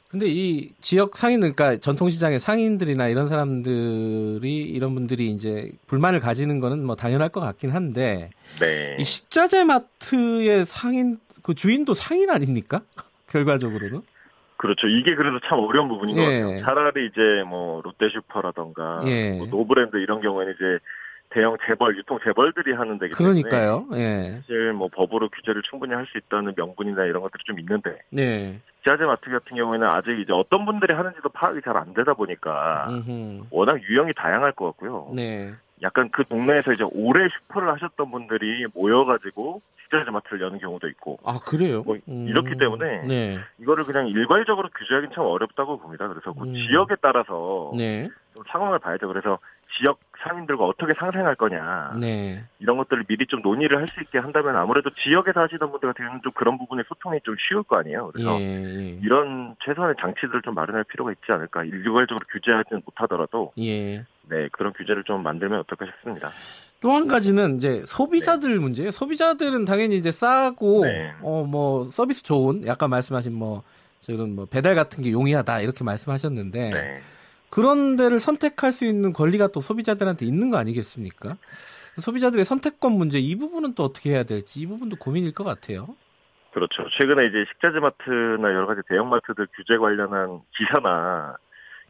Speaker 2: 근데 이 지역 상인, 그러니까 전통시장의 상인들이나 이런 사람들이, 이런 분들이 이제 불만을 가지는 거는 뭐 당연할 것 같긴 한데, 네. 이 식자재 마트의 상인, 그 주인도 상인 아닙니까? [LAUGHS] 결과적으로는?
Speaker 12: 그렇죠. 이게 그래도 참 어려운 부분인 예. 것 같아요. 차라리 이제 뭐 롯데슈퍼라던가 예. 뭐 노브랜드 이런 경우에는 이제 대형 재벌, 유통 재벌들이 하는 데기
Speaker 2: 때문에 그러니까요. 예.
Speaker 12: 사실 뭐 법으로 규제를 충분히 할 수 있다는 명분이나 이런 것들이 좀 있는데 네. 식자재 마트 같은 경우에는 아직 이제 어떤 분들이 하는지도 파악이 잘 안 되다 보니까 음흠. 워낙 유형이 다양할 것 같고요. 네. 약간 그 동네에서 이제 오래 슈퍼를 하셨던 분들이 모여가지고 식자재 마트를 여는 경우도 있고.
Speaker 2: 아 그래요?
Speaker 12: 뭐 음. 이렇기 때문에 네. 이거를 그냥 일괄적으로 규제하기는 참 어렵다고 봅니다. 그래서 그 음. 지역에 따라서 네. 좀 상황을 봐야죠. 그래서 지역 상인들과 어떻게 상생할 거냐 네. 이런 것들을 미리 좀 논의를 할 수 있게 한다면 아무래도 지역에서 하시던 분들 같은 경우는 좀 그런 부분에 소통이 좀 쉬울 거 아니에요. 그래서 예, 예. 이런 최소한의 장치들을 좀 마련할 필요가 있지 않을까. 일괄적으로 규제하지는 못하더라도 예. 네 그런 규제를 좀 만들면 어떨까 싶습니다.
Speaker 2: 또 한 가지는 이제 소비자들 네. 문제예요. 소비자들은 당연히 이제 싸고 네. 어뭐 서비스 좋은 약간 말씀하신 뭐 저런 뭐 배달 같은 게 용이하다 이렇게 말씀하셨는데. 네. 그런 데를 선택할 수 있는 권리가 또 소비자들한테 있는 거 아니겠습니까? 소비자들의 선택권 문제 이 부분은 또 어떻게 해야 될지 이 부분도 고민일 것 같아요.
Speaker 12: 그렇죠. 최근에 이제 식자재 마트나 여러 가지 대형 마트들 규제 관련한 기사나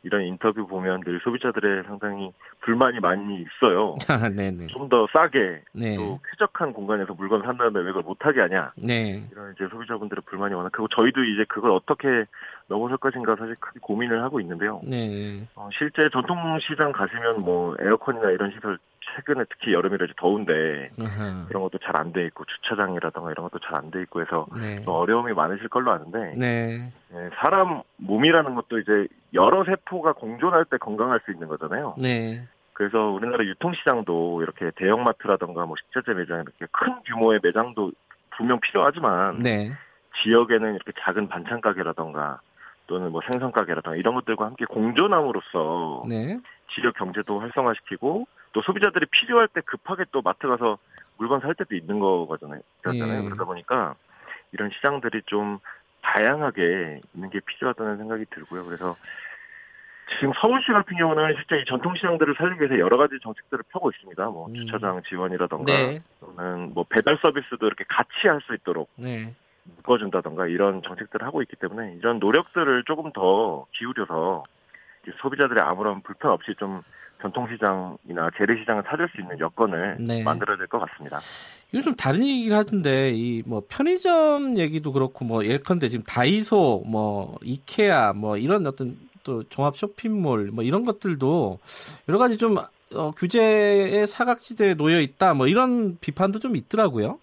Speaker 12: 이런 인터뷰 보면 늘 소비자들의 상당히 불만이 많이 있어요. [LAUGHS] 아, 좀 더 싸게 네. 또 쾌적한 공간에서 물건 산다는데 왜 그걸 못하게 하냐. 네. 이런 이제 소비자분들의 불만이 워낙 크고 저희도 이제 그걸 어떻게 넘어설 것인가 사실 크게 고민을 하고 있는데요. 네. 어, 실제 전통시장 가시면 뭐 에어컨이나 이런 시설 최근에 특히 여름이라 더운데 으흠. 그런 것도 잘 안 돼 있고 주차장이라던가 이런 것도 잘 안 돼 있고 해서 네. 어려움이 많으실 걸로 아는데 네. 네, 사람 몸이라는 것도 이제 여러 세포가 공존할 때 건강할 수 있는 거잖아요. 네. 그래서 우리나라 유통시장도 이렇게 대형마트라던가 뭐 식자재 매장 이렇게 큰 규모의 매장도 분명 필요하지만 네. 지역에는 이렇게 작은 반찬 가게라던가 또는 뭐 생선 가게라던가 이런 것들과 함께 공존함으로써 네. 지역 경제도 활성화시키고 또 소비자들이 필요할 때 급하게 또 마트 가서 물건 살 때도 있는 거잖아요. 예. 그러다 보니까 이런 시장들이 좀 다양하게 있는 게 필요하다는 생각이 들고요. 그래서 지금 서울시 같은 경우는 실제 이 전통시장들을 살리기 위해서 여러 가지 정책들을 펴고 있습니다. 뭐 음. 주차장 지원이라던가 네. 또는 뭐 배달 서비스도 이렇게 같이 할 수 있도록 네. 묶어준다던가 이런 정책들을 하고 있기 때문에 이런 노력들을 조금 더 기울여서 소비자들의 아무런 불편 없이 좀 전통시장이나 재래시장을 찾을 수 있는 여건을 네. 만들어야 될 것 같습니다.
Speaker 2: 이거 좀 다른 얘기를 하던데 이 뭐 편의점 얘기도 그렇고 뭐 예컨대 지금 다이소 뭐 이케아 뭐 이런 어떤 또 종합 쇼핑몰 뭐 이런 것들도 여러 가지 좀 어, 규제의 사각지대에 놓여 있다 뭐 이런 비판도 좀 있더라고요.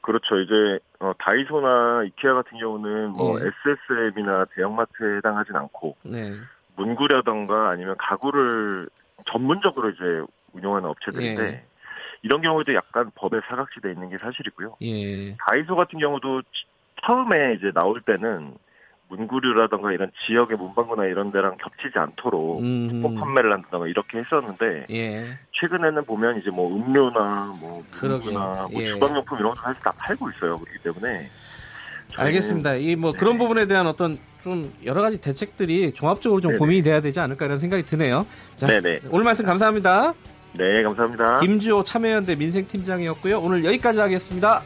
Speaker 12: 그렇죠. 이제 어, 다이소나 이케아 같은 경우는 뭐 네. SSM이나 대형마트에 해당하진 않고 네. 문구라던가 아니면 가구를 전문적으로 이제 운영하는 업체들인데 예. 이런 경우도 약간 법의 사각지대에 있는 게 사실이고요. 예. 다이소 같은 경우도 처음에 이제 나올 때는 문구류라던가 이런 지역의 문방구나 이런 데랑 겹치지 않도록 쿠폰 판매를 한다던가 이렇게 했었는데 예. 최근에는 보면 이제 뭐 음료나 뭐 문구나 뭐 예. 주방용품 이런 것도 사실 다 팔고 있어요. 그렇기 때문에
Speaker 2: 알겠습니다. 이뭐 네. 그런 부분에 대한 어떤 좀 여러 가지 대책들이 종합적으로 좀 네네. 고민이 돼야 되지 않을까 이런 생각이 드네요. 자, 네네. 오늘 말씀 감사합니다.
Speaker 12: 네, 감사합니다.
Speaker 2: 김주호 참여연대 민생팀장이었고요. 오늘 여기까지 하겠습니다.